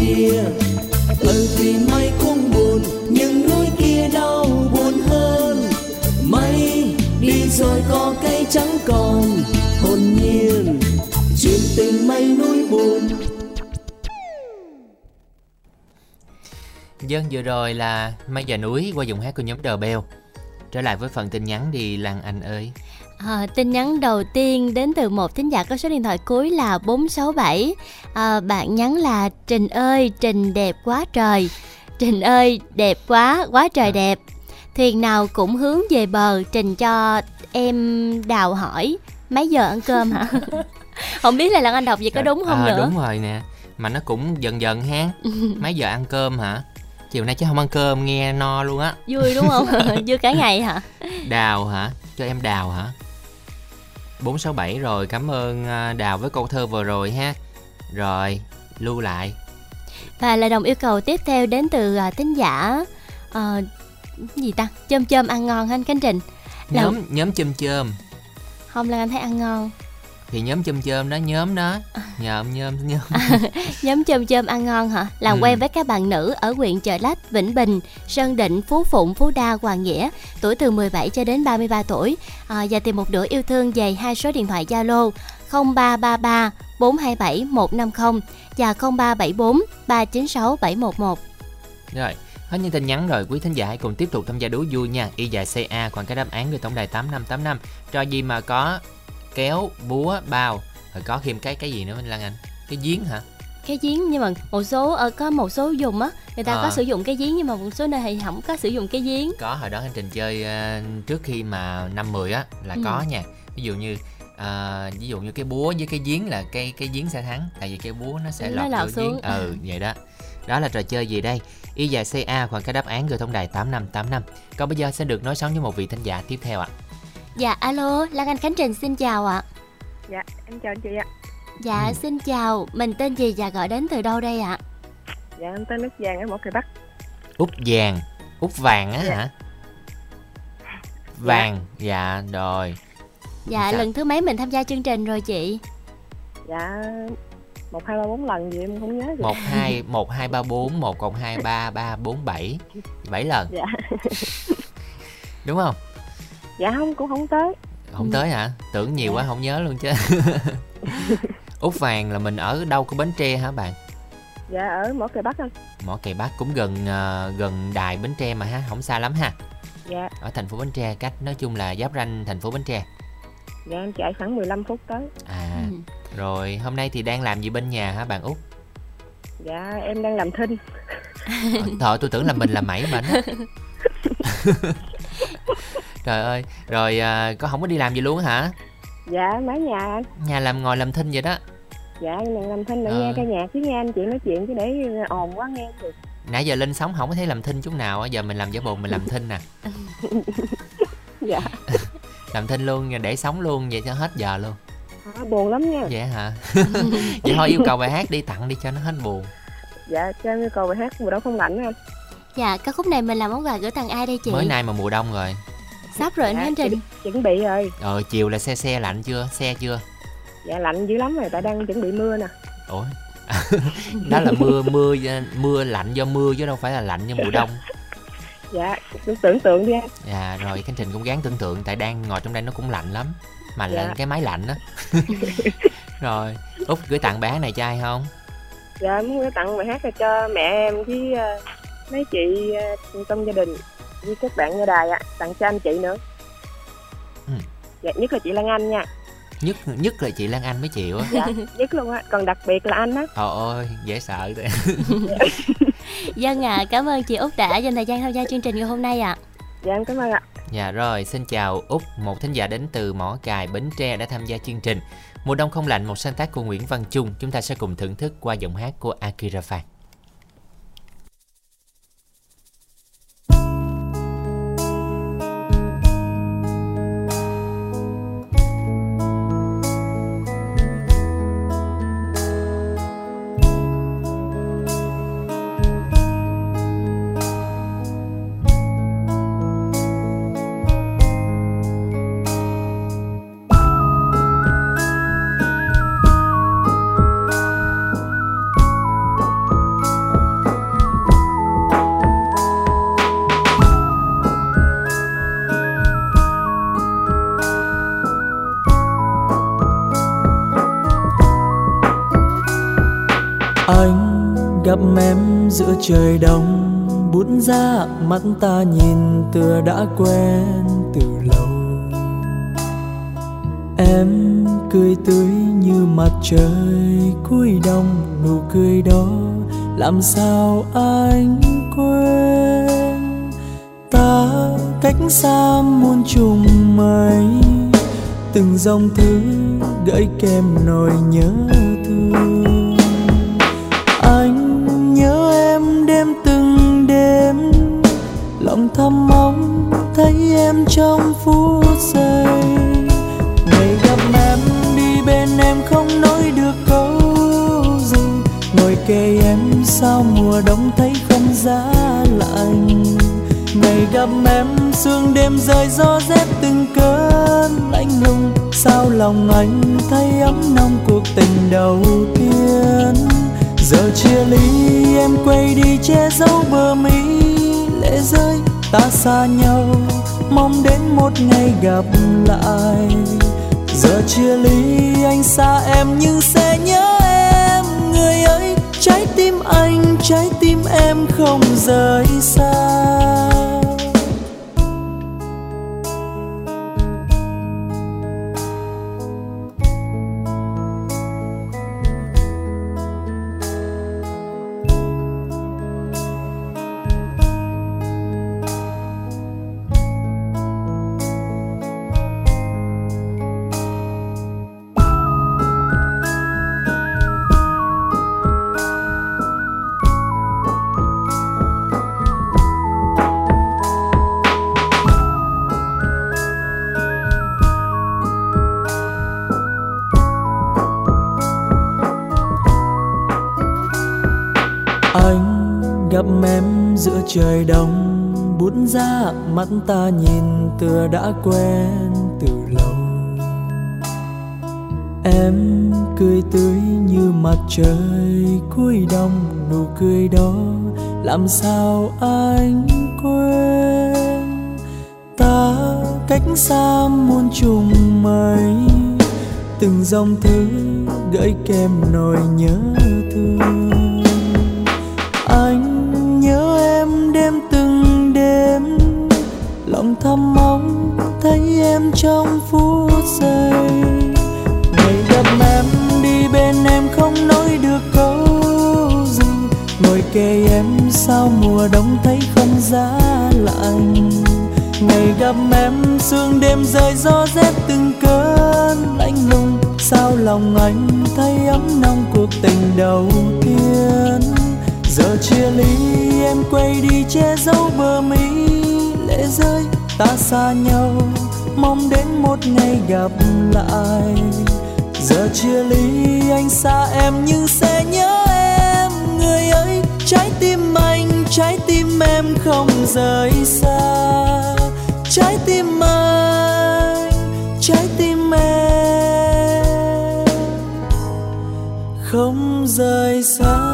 Kia. Ừ thì mây cũng buồn, nhưng núi kia đau buồn hơn. Mây đi rồi có cây trắng còn, hồn nhiên, chuyện tình mây núi buồn. Dân vừa rồi là Mây và núi qua giọng hát của nhóm Đờ Beo Trở lại với phần tin nhắn đi Lan Anh ơi. À, tin nhắn đầu tiên đến từ một thính giả có số điện thoại cuối là 467 à, Bạn nhắn là Trình ơi Trình đẹp quá trời. Trình ơi đẹp quá quá trời đẹp. Thuyền nào cũng hướng về bờ Trình cho em đào hỏi Mấy giờ ăn cơm hả? *laughs* Không biết là Lan Anh đọc vậy có đúng không à, nữa Đúng rồi nè Mà nó cũng dần dần ha. *laughs* Mấy giờ ăn cơm hả? Chiều nay chứ không ăn cơm nghe no luôn á. Vui đúng không? *laughs* Vui cả ngày hả? Đào hả? Cho em đào hả 467 rồi cảm ơn à, Đào với câu thơ vừa rồi ha. Rồi lưu lại. Và lời đồng yêu cầu tiếp theo đến từ uh, thính giả uh, gì ta? Chôm chôm ăn ngon hả anh Khánh Trình? Là- Nhóm nhóm chôm chôm. Không là anh thấy ăn ngon Thì nhóm chôm chôm đó nhóm đó. Nhộm nhôm nhóm *laughs* nhóm. Chôm chôm ăn ngon hả? Làm Ừ. quen với các bạn nữ ở huyện chợ lách vĩnh bình sơn định phú phụng phú đa hoàng nghĩa. Tuổi từ 17 cho đến 33 tuổi. À, và tìm một nửa yêu thương về hai số điện thoại zalo 0333 427 150 và 0374 396 711 Rồi Hết những tin nhắn rồi. Quý thính giả hãy cùng tiếp tục tham gia đố vui nha. Y dài CA khoảng cái đáp án được tổng đài 8585 Cho gì mà có kéo, búa, bao. Rồi có thêm cái cái gì nữa Lan Anh? Cái giếng hả? Cái giếng nhưng mà một số ờ, có một số dùng á người ta Ờ. có sử dụng cái giếng nhưng mà một số nơi thì không có sử dụng cái giếng. Có hồi đó hành trình chơi ờ, trước khi mà năm 10 á là Ừ. có nha. Ví dụ như ờ, ví dụ như cái búa với cái giếng là cái cái giếng sẽ thắng tại vì cái búa nó sẽ lọt, lọt vô giếng. xuống. ừ *laughs* vậy đó. Đó là trò chơi gì đây? Y dài ca khoảng cái đáp án gửi tổng đài 8585 còn bây giờ sẽ được nói sóng với một vị thính giả tiếp theo ạ dạ alo lan anh khánh trình xin chào ạ Dạ, em chào anh chị ạ. dạ Ừ. xin chào mình tên gì và gọi đến từ đâu đây ạ Dạ, em tên nước vàng ở Mỏ Cày Bắc. út vàng út vàng á Dạ. hả vàng dạ rồi dạ Dạ. lần thứ mấy mình tham gia chương trình rồi chị Dạ, một hai ba bốn lần gì em không nhớ gì. một hai một hai ba bốn một cộng hai ba ba bốn bảy bảy lần Dạ, đúng không dạ không cũng không tới. không tới hả tưởng nhiều quá không nhớ luôn chứ *laughs* út vàng là mình ở đâu của bến tre hả bạn Dạ ở Mỏ Cày Bắc anh. mỏ cày bắc cũng gần ờ, gần đài bến tre mà ha không xa lắm ha Dạ, ở thành phố bến tre cách nói chung là giáp ranh thành phố bến tre dạ em chạy khoảng 15 phút tới. à Ừ. rồi hôm nay thì đang làm gì bên nhà hả bạn út Dạ, em đang làm thinh. Thôi tôi tưởng là mình làm mẩy á *laughs* Trời ơi Rồi à, có không có đi làm gì luôn hả Dạ, mái nhà anh. Nhà làm ngồi làm thinh vậy đó Dạ, em đang làm thinh để Ờ. nghe ca nhạc chứ nghe anh chị nói chuyện chứ để ồn quá nghe được. Nãy giờ lên sóng không có thấy làm thinh chút nào á Giờ mình làm giả bộ mình làm thinh nè *laughs* Dạ, *laughs* Làm thinh luôn để sống luôn vậy cho hết giờ luôn à, buồn lắm nha. Vậy hả *laughs* Vậy thôi yêu cầu bài hát đi tặng đi cho nó hết buồn Dạ, cho em yêu cầu bài hát mùa đông không lạnh anh. dạ ca khúc này mình làm món quà gửi tặng ai đây chị Mới nay mà mùa đông rồi sắp rồi anh Dạ, khánh trình? chuẩn, bị rồi. Ờ chiều là xe xe lạnh chưa? Xe chưa? Dạ, lạnh dữ lắm rồi, tại đang chuẩn bị mưa nè. Ủa? *laughs* Đó là mưa mưa mưa lạnh do mưa chứ đâu phải là lạnh như mùa đông. *laughs* Dạ, cứ tưởng tượng đi anh. Dạ rồi Khánh Trình cũng gắng tưởng tượng Tại đang ngồi trong đây nó cũng lạnh lắm. Mà là Dạ. cái máy lạnh á. *laughs* Rồi Út gửi tặng bé này cho ai không? Dạ, muốn gửi tặng bài hát này cho mẹ em với ờ, mấy chị ờ, trong gia đình với các bạn nghe đài ạ tặng cho anh chị nữa Ừ. dạ nhất là chị Lan Anh nha nhất nhất là chị Lan Anh mới chịu á dạ nhất luôn á còn đặc biệt là anh á Trời ơi dễ sợ thế Dân à, cảm ơn chị Út đã dành thời gian tham gia chương trình ngày hôm nay ạ. dạ em cảm ơn ạ Dạ rồi, xin chào Út, một thính giả đến từ Mỏ Cài, Bến Tre đã tham gia chương trình. Mùa đông không lạnh, một sáng tác của Nguyễn Văn Trung, chúng ta sẽ cùng thưởng thức qua giọng hát của Akira Phan. Trời đông, bút ra mắt ta nhìn tựa đã quen từ lâu. Em cười tươi như mặt trời cuối đông, nụ cười đó làm sao anh quên? Ta cách xa muôn trùng mây, từng dòng thư gửi kèm nỗi nhớ thương. Thầm mong thấy em trong phút giây. Ngày gặp em, đi bên em không nói được câu gì. Ngồi kề em sao mùa đông thấy không giá lạnh. Ngày gặp em, sương đêm rơi gió rét từng cơn lạnh lùng. Sao lòng anh thấy ấm nồng cuộc tình đầu tiên? Giờ chia ly, em quay đi che giấu bờ mi lệ rơi ta xa nhau, mong đến một ngày gặp lại. Giờ chia ly, anh xa em nhưng sẽ nhớ em. Người ơi trái tim anh, trái tim em không rời xa. Mắt ta nhìn tựa đã quen từ lâu. Em cười tươi như mặt trời cuối đông nụ cười đó, làm sao anh quên? Ta cách xa muôn trùng mây, từng dòng thư gợi kèm nỗi nhớ. Trong phút giây. Ngày gặp em đi bên em không nói được câu gì. Ngồi kề em sao mùa đông thấy không giá lạnh. Ngày gặp em, sương đêm rơi gió rét từng cơn lạnh lùng. Sao lòng anh thấy ấm nồng cuộc tình đầu tiên? Giờ chia ly, em quay đi che giấu bờ mi lệ rơi. Ta xa nhau mong đến một ngày gặp lại. Giờ chia ly anh xa em nhưng sẽ nhớ em. Người ơi trái tim anh, trái tim em không rời xa. Trái tim anh, trái tim em không rời xa.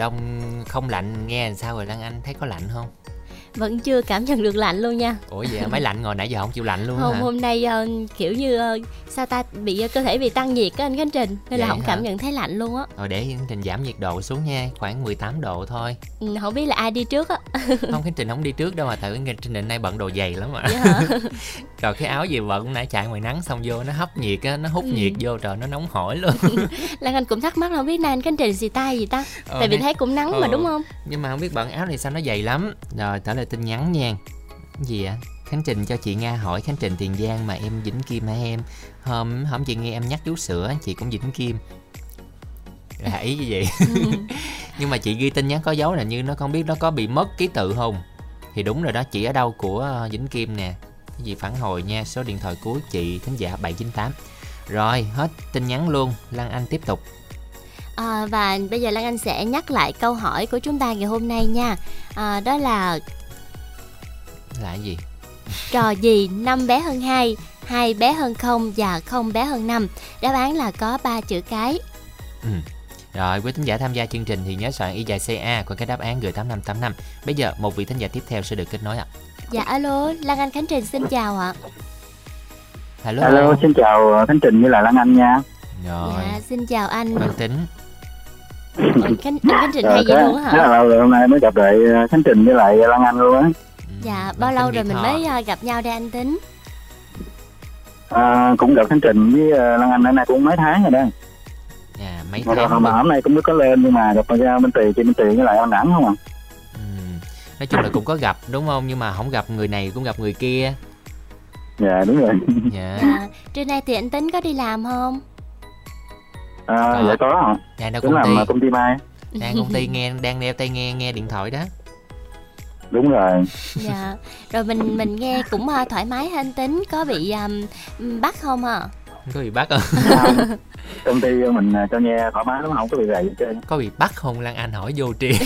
Đông không lạnh nghe làm sao rồi Lan Anh thấy có lạnh không? Vẫn chưa cảm nhận được lạnh luôn nha. Ủa vậy máy lạnh ngồi nãy giờ không chịu lạnh luôn Hôm hả? hôm nay ờ, kiểu như ờ, sao ta bị cơ thể bị tăng nhiệt á anh Khánh Trình nên là Vậy không hả? cảm nhận thấy lạnh luôn á. Rồi để Khánh Trình giảm nhiệt độ xuống nha, khoảng 18 độ thôi. Ừ, Không biết là ai đi trước á. *laughs* Không Khánh Trình không đi trước đâu mà tại Khánh Trình nay bận đồ dày lắm mà. *laughs* Rồi cái áo gì bận nãy chạy ngoài nắng xong vô nó hấp nhiệt á, nó hút Ừ. nhiệt vô trời nó nóng hổi luôn. *laughs* Lan Anh cũng thắc mắc là không biết nay anh Khánh Trình xì tay gì ta. Ờ, Tại vì thấy cũng nắng mà Ờ. đúng không? Nhưng mà không biết bận áo này sao nó dày lắm. Rồi trả lời tin nhắn nha. Gì ạ? Khánh Trình cho chị Nga hỏi Khánh Trình Tiền Giang mà em Vĩnh kim hả em? Hôm hôm chị nghe em nhắc chú sữa chị cũng Vĩnh kim. Là ý như vậy. *laughs* Nhưng mà chị ghi tin nhắn có dấu là như nó không biết nó có bị mất ký tự không? Thì đúng rồi đó, chị ở đâu của ờ, Vĩnh Kim nè. Cái gì phản hồi nha, số điện thoại của chị thính giả 798. Rồi, hết tin nhắn luôn, Lan Anh tiếp tục. À, và bây giờ Lan Anh sẽ nhắc lại câu hỏi của chúng ta ngày hôm nay nha. À, đó là là cái gì? trò gì năm bé hơn 2, 2 bé hơn 0 và 0 bé hơn 5. Đáp án là có 3 chữ cái. Ừ. Rồi, quý thính giả tham gia chương trình thì nhớ soạn y dài CA qua cái đáp án gửi 8585. Bây giờ một vị thính giả tiếp theo sẽ được kết nối ạ. Dạ alo, Lan Anh Khánh Trình xin chào ạ. Hello. Alo, xin chào Khánh Trình với lại Lan Anh nha. Rồi, Dạ xin chào anh. Văn Tính. Khánh, anh Khánh Trình hay vậy luôn á Rất là hả? lâu rồi hôm nay mới gặp lại ờ, Khánh Trình với lại Lan Anh luôn á. Dạ, bao lâu rồi mình mới à, gặp nhau đây anh Tính? À, cũng gặp Khánh Trình với ờ, Lan Anh ở nay cũng mấy tháng rồi đó. Dạ, mấy Mà, tháng mà hôm nay cũng mới có lên nhưng mà gặp ra bên Tì, chị bên Tì với lại anh Đẳng không à. Nói chung là cũng có gặp đúng không? Nhưng mà không gặp người này cũng gặp người kia. Dạ đúng rồi. Dạ. Dạ, trưa nay thì anh Tính có đi làm không? À, dạ có hả? Dạ đâu Cũng công làm ty. ờ, công ty Mai. Đang công ty nghe đang đeo tai nghe nghe điện thoại đó. Đúng rồi. Dạ, rồi mình mình nghe cũng à, thoải mái ha anh Tính, có bị à, bắt không hả? Không có bị bắt không? Công ty mình ờ, cho nghe thoải mái lắm không có bị hết trơn. có bị bắt không Lan Anh hỏi vô tri. *laughs*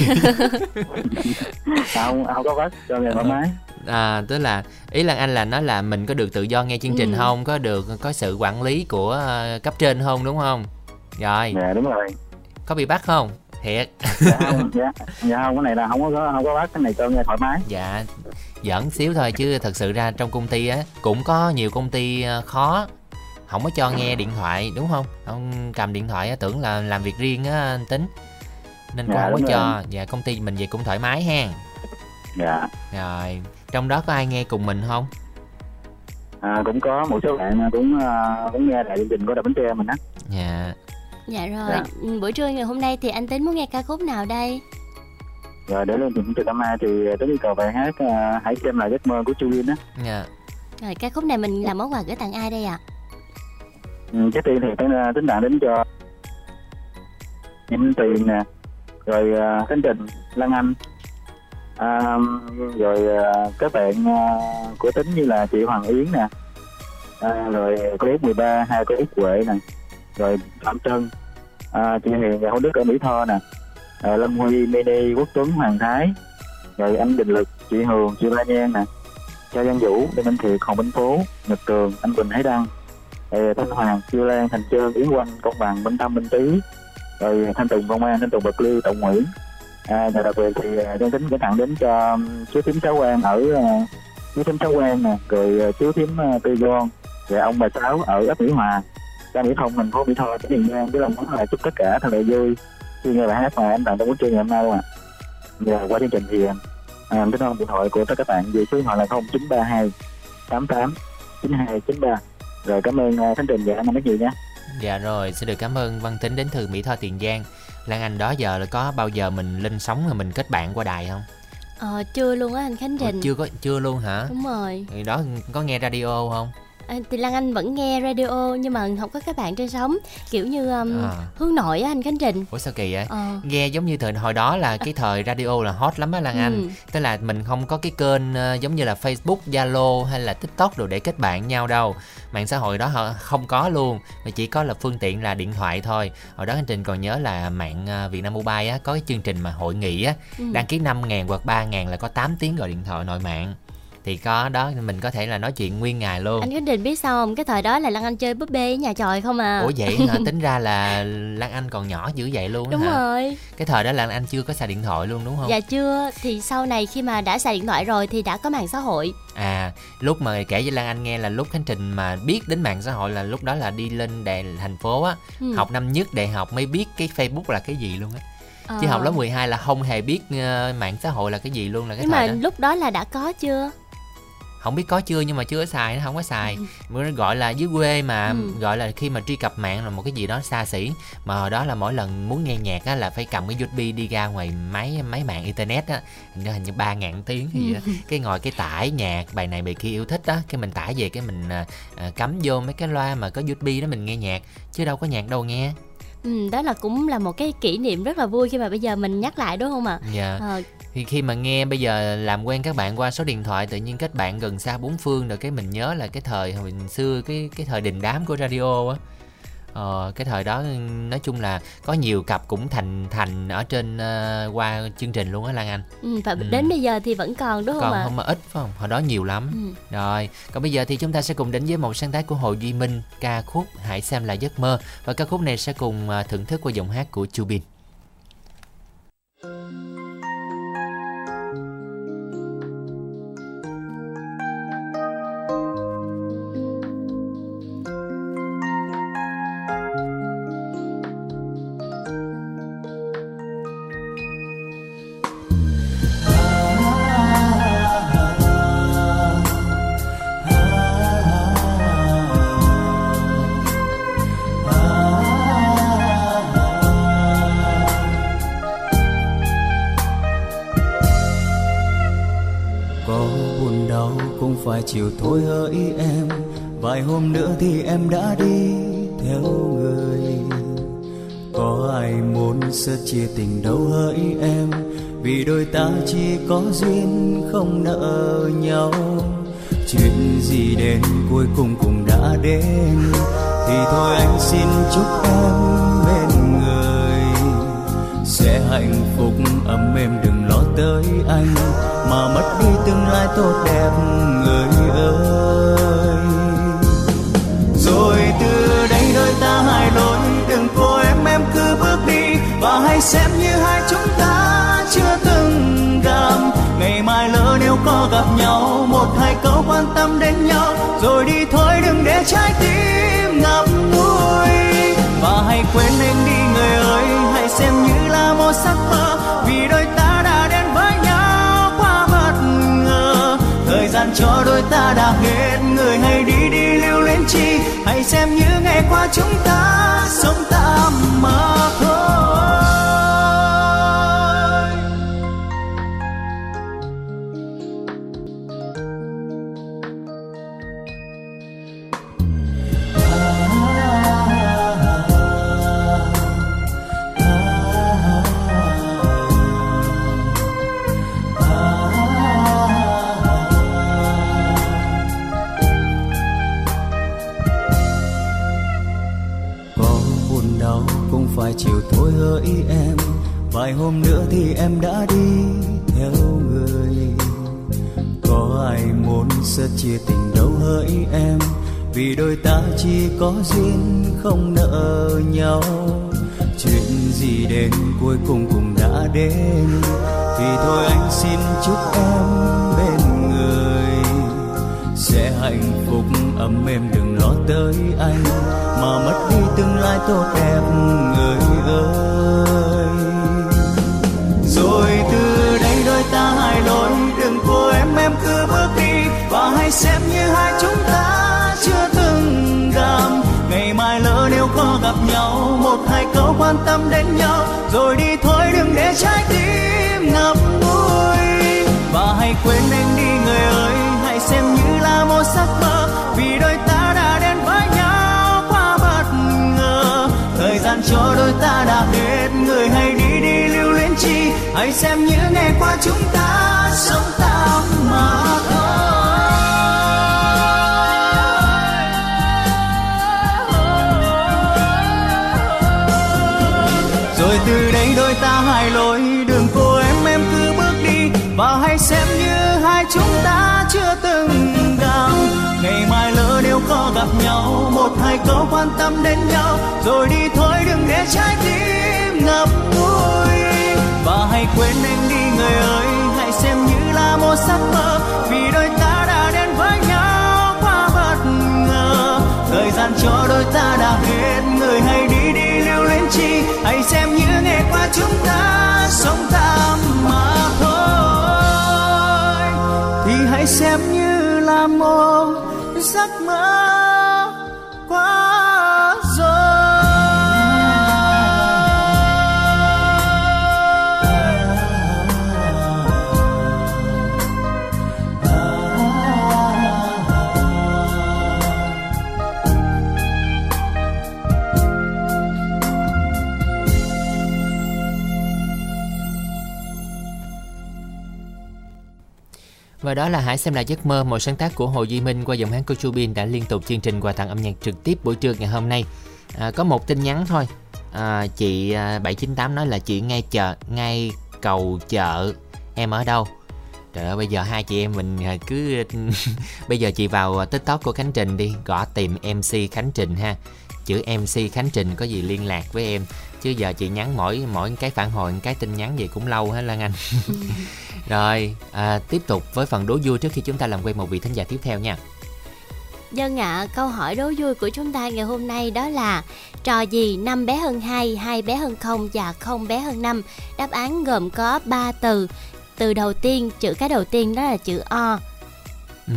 Không, không có bắt cho nghe thoải mái. à, tức là ý Lan Anh là nói là mình có được tự do nghe chương trình Ừ. không? Có được có sự quản lý của cấp trên không đúng không? Rồi. Dạ đúng rồi. Có bị bắt không? Thiệt. Dạ không, dạ, dạ không cái này là không có không có bắt cái này cho nghe thoải mái. Dạ giỡn xíu thôi chứ thật sự ra trong công ty á cũng có nhiều công ty ờ, khó không có cho nghe điện thoại đúng không ông cầm điện thoại á tưởng là làm việc riêng á anh tính nên cũng Dạ, không có cho rồi. dạ công ty mình vậy cũng thoải mái ha Dạ. rồi trong đó có ai nghe cùng mình không À, cũng có một số bạn cũng ờ, cũng nghe lại chương trình của Đà Bến Tre mình á. dạ Dạ rồi, Dạ. ừ, buổi trưa ngày hôm nay thì anh Tính muốn nghe ca khúc nào đây? Rồi để lên chương trình năm nay thì tới yêu cầu bài hát ờ, hãy xem lại giấc mơ của Chu Viên á. dạ Rồi ca khúc này mình làm món quà gửi tặng ai đây ạ? Ừ, trước tiên thì tính tính đạn đến cho Kim Tiền nè, rồi uh, Khánh Trình, Lan Anh, à, rồi các bạn ờ, của tính như là chị Hoàng Yến nè, à, rồi cô Út 13, hai cô Út Huệ nè, rồi Phạm Trân, à, chị Hiền hồ Đức ở Mỹ Tho nè, à, Lâm Huy, Mini, Quốc Tuấn, Hoàng Thái, rồi anh Đình Lực, chị Hường, chị Ba Nhan nè, Cha Văn Vũ, Lê Minh Thiệt, Hồng Minh Phố, Nhật cường, anh bình Hải Đăng, rồi Thanh Hoàng, Chiêu Lan, Thành Trơn, Yến Quanh, Công Bằng, Minh Tâm, Minh Tý, rồi Thanh Tùng, Công An, Thanh Tùng, Bạc Liêu, tổng Nguyễn. À, và đặc biệt thì à, đang Trang Tính gửi tặng đến cho um, chú thím Sáu quan ở à, chú thím Sáu quan nè, rồi à, chú thím Tư doan rồi ông bà Sáu ở ấp Mỹ Hòa, ra Mỹ Thông, thành phố Mỹ Tho, tỉnh Tiền Giang, với lòng muốn là chúc tất cả thật là vui. Khi nghe bài hát mà anh tặng trong buổi trưa ngày hôm nay luôn ạ. Và qua chương trình thì à, em thông điện thoại của tất cả các bạn. Về số điện thoại là 0932 88 92 93 rồi cảm ơn uh, Khánh Trình và anh rất nhiều nha dạ rồi xin được cảm ơn văn tính đến từ mỹ tho tiền giang. Lan anh đó giờ là có bao giờ mình lên sóng rồi mình kết bạn qua đài không? Ờ, chưa luôn á anh Khánh Ủa, Trình. chưa có chưa luôn hả? Đúng rồi. Thì đó có nghe radio không À, thì Lan Anh vẫn nghe radio nhưng mà không có các bạn trên sóng kiểu như um, À. hướng nội á anh Khánh Trình. Ủa sao kỳ vậy? Ờ. Nghe giống như thời hồi đó là cái thời radio là hot lắm á Lan Anh. Ừ. Tức là mình không có cái kênh ờ, giống như là Facebook, Zalo hay là TikTok đồ để kết bạn nhau đâu. Mạng xã hội đó họ không có luôn. Mà chỉ có là phương tiện là điện thoại thôi. Hồi đó anh Trình còn nhớ là mạng ờ, Việt Nam Mobile á có cái chương trình mà hội nghị á, Ừ. đăng ký 5 ngàn hoặc 3 ngàn là có 8 tiếng gọi điện thoại nội mạng. Thì có đó mình có thể là nói chuyện nguyên ngày luôn. Anh Khánh Trình biết sao không? Cái thời đó là Lan Anh chơi búp bê ở nhà tròi không à. Ủa vậy hả? *laughs* Tính ra là lan anh còn nhỏ dữ vậy luôn đúng hả? rồi. Cái thời đó lan anh chưa có xài điện thoại luôn đúng không? Dạ chưa. Thì sau này khi mà đã xài điện thoại rồi thì đã có mạng xã hội. À lúc mà kể với lan anh nghe là lúc khánh trình mà biết đến mạng xã hội là lúc đó là đi lên đại thành phố á. Ừ. học năm nhất đại học mới biết cái facebook là cái gì luôn á. Ờ. chứ học lớp 12 là không hề biết ờ, mạng xã hội là cái gì luôn là cái nhưng mà thời đó. lúc đó là đã có chưa không biết có chưa nhưng mà chưa có xài nó không có xài. Mới gọi là dưới quê mà Ừ. gọi là khi mà truy cập mạng là một cái gì đó xa xỉ. Mà hồi đó là mỗi lần muốn nghe nhạc á là phải cầm cái USB đi ra ngoài máy máy mạng internet á. Hình như hình như ba ngàn tiếng hay gì đó. Ừ. cái ngồi cái tải nhạc bài này bài kia yêu thích á. Cái mình tải về cái mình à, à, cắm vô mấy cái loa mà có USB đó mình nghe nhạc. Chứ đâu có nhạc đâu nghe. Ừ, đó là cũng là một cái kỷ niệm rất là vui khi mà bây giờ mình nhắc lại đúng không ạ? Dạ. Ờ, thì khi mà nghe bây giờ làm quen các bạn qua số điện thoại tự nhiên kết bạn gần xa bốn phương rồi cái mình nhớ là cái thời hồi xưa cái cái thời đình đám của radio á. Ờ, cái thời đó nói chung là có nhiều cặp cũng thành thành ở trên ờ, qua chương trình luôn á Lan Anh. Ừ, và Ừ. đến bây giờ thì vẫn còn đúng không còn ạ? không mà ít phải không? Hồi đó nhiều lắm. Ừ. rồi còn bây giờ thì chúng ta sẽ cùng đến với một sáng tác của Hồ Duy Minh ca khúc Hãy xem là giấc mơ. Và ca khúc này sẽ cùng ờ, thưởng thức qua giọng hát của Chu chiều thôi hỡi em, vài hôm nữa thì em đã đi theo người. Có ai muốn sớt chia tình đâu hỡi em, vì đôi ta chỉ có duyên không nợ nhau. Chuyện gì đến cuối cùng cũng đã đến, thì thôi anh xin chúc em bên người. Sẽ hạnh phúc, ấm êm đừng lo tới anh, mà mất đi tương lai tốt đẹp người. Hãy xem như hai chúng ta chưa từng gặp. Ngày mai lỡ nếu có gặp nhau, một hai câu quan tâm đến nhau. Rồi đi thôi, đừng để trái tim ngập ngùi. Và hãy quên anh đi, người ơi, hãy xem như là một giấc mơ. Vì đôi ta đã đến với nhau quá bất ngờ. Thời gian cho đôi ta đã hết, người hãy đi đi, lưu luyến chi. Hãy xem như ngày qua chúng ta sống tạm mà thôi. Có duyên không nợ nhau. Quan tâm đến nhau. Rồi đi thôi, đừng để trái tim ngập ngùi và hãy quên anh đi, người ơi, hãy xem như là một giấc mơ. Vì đôi ta đã đến với nhau quá bất ngờ. Thời gian cho đôi ta đã hết, người hãy đi đi, lưu luyến chi. Hãy xem như ngày qua chúng ta sống tạm mà gặp nhau, một hai câu quan tâm đến nhau, rồi đi thôi, đừng để trái tim ngập ngùi. Và hãy quên anh đi, người ơi, hãy xem như là một giấc mơ, vì đôi ta đã đến với nhau quá bất ngờ. Thời gian cho đôi ta đã hết, người hãy đi đi, lưu luyến chi, hãy xem như ngày qua chúng ta sống tạm mà thôi. Thì hãy xem như Và đó là Hãy xem lại giấc mơ, một sáng tác của Hồ Duy Minh qua giọng hát của Chu Bin đã liên tục chương trình quà tặng âm nhạc trực tiếp buổi trưa ngày hôm nay. À, có một tin nhắn thôi. À, chị à, 798 nói là chị ngay chợ, ngay cầu chợ. Em ở đâu? Trời ơi bây giờ hai chị em mình à, cứ *laughs* bây giờ chị vào TikTok của Khánh Trình đi, gõ tìm MC Khánh Trình ha. Chữ MC Khánh Trình có gì liên lạc với em chứ giờ chị nhắn mỗi mỗi cái phản hồi cái tin nhắn gì cũng lâu hết Lan Anh. *laughs* Rồi, à, tiếp tục với phần đố vui trước khi chúng ta làm quen một vị thính giả tiếp theo nha. Dân ạ, câu hỏi đố vui của chúng ta ngày hôm nay đó là Trò gì 5 bé hơn 2, 2 bé hơn 0 và 0 bé hơn 5 Đáp án gồm có 3 từ Từ đầu tiên, chữ cái đầu tiên đó là chữ O Ừ.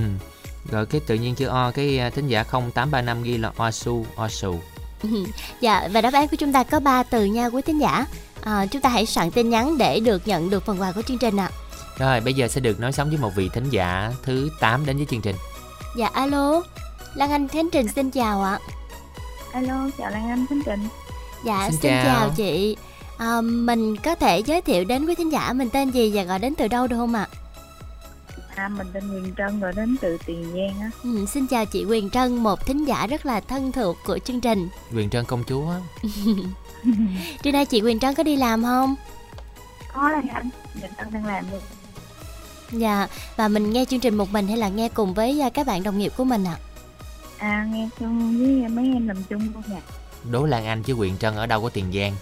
Rồi cái tự nhiên chữ O cái à, thính giả 0835 ghi là Osu, Osu. Dạ, và đáp án của chúng ta có 3 từ nha quý thính giả à, Chúng ta hãy soạn tin nhắn để được nhận được phần quà của chương trình ạ Rồi, bây giờ sẽ được nói sống với một vị thính giả thứ 8 đến với chương trình. Dạ, alo Lan Anh Khánh Trình xin chào ạ Alo, chào Lan Anh Khánh Trình. Dạ, Xin xin, chào. chào. chị à, Mình có thể giới thiệu đến quý thính giả mình tên gì và gọi đến từ đâu được không ạ? À, mình tên Quyền Trân rồi đến từ Tiền Giang á. Ừ, xin chào chị Quyền Trân, một thính giả rất là thân thuộc của chương trình Quyền Trân công chúa. *laughs* Trưa nay chị Quyền Trân có đi làm không? Có Lan Anh, mình đang đang làm luôn. Dạ, và mình nghe chương trình một mình hay là nghe cùng với à, các bạn đồng nghiệp của mình ạ? À, nghe chung với mấy em làm chung luôn nha. Đố Lan Anh chứ Quyền Trân ở đâu có Tiền Giang.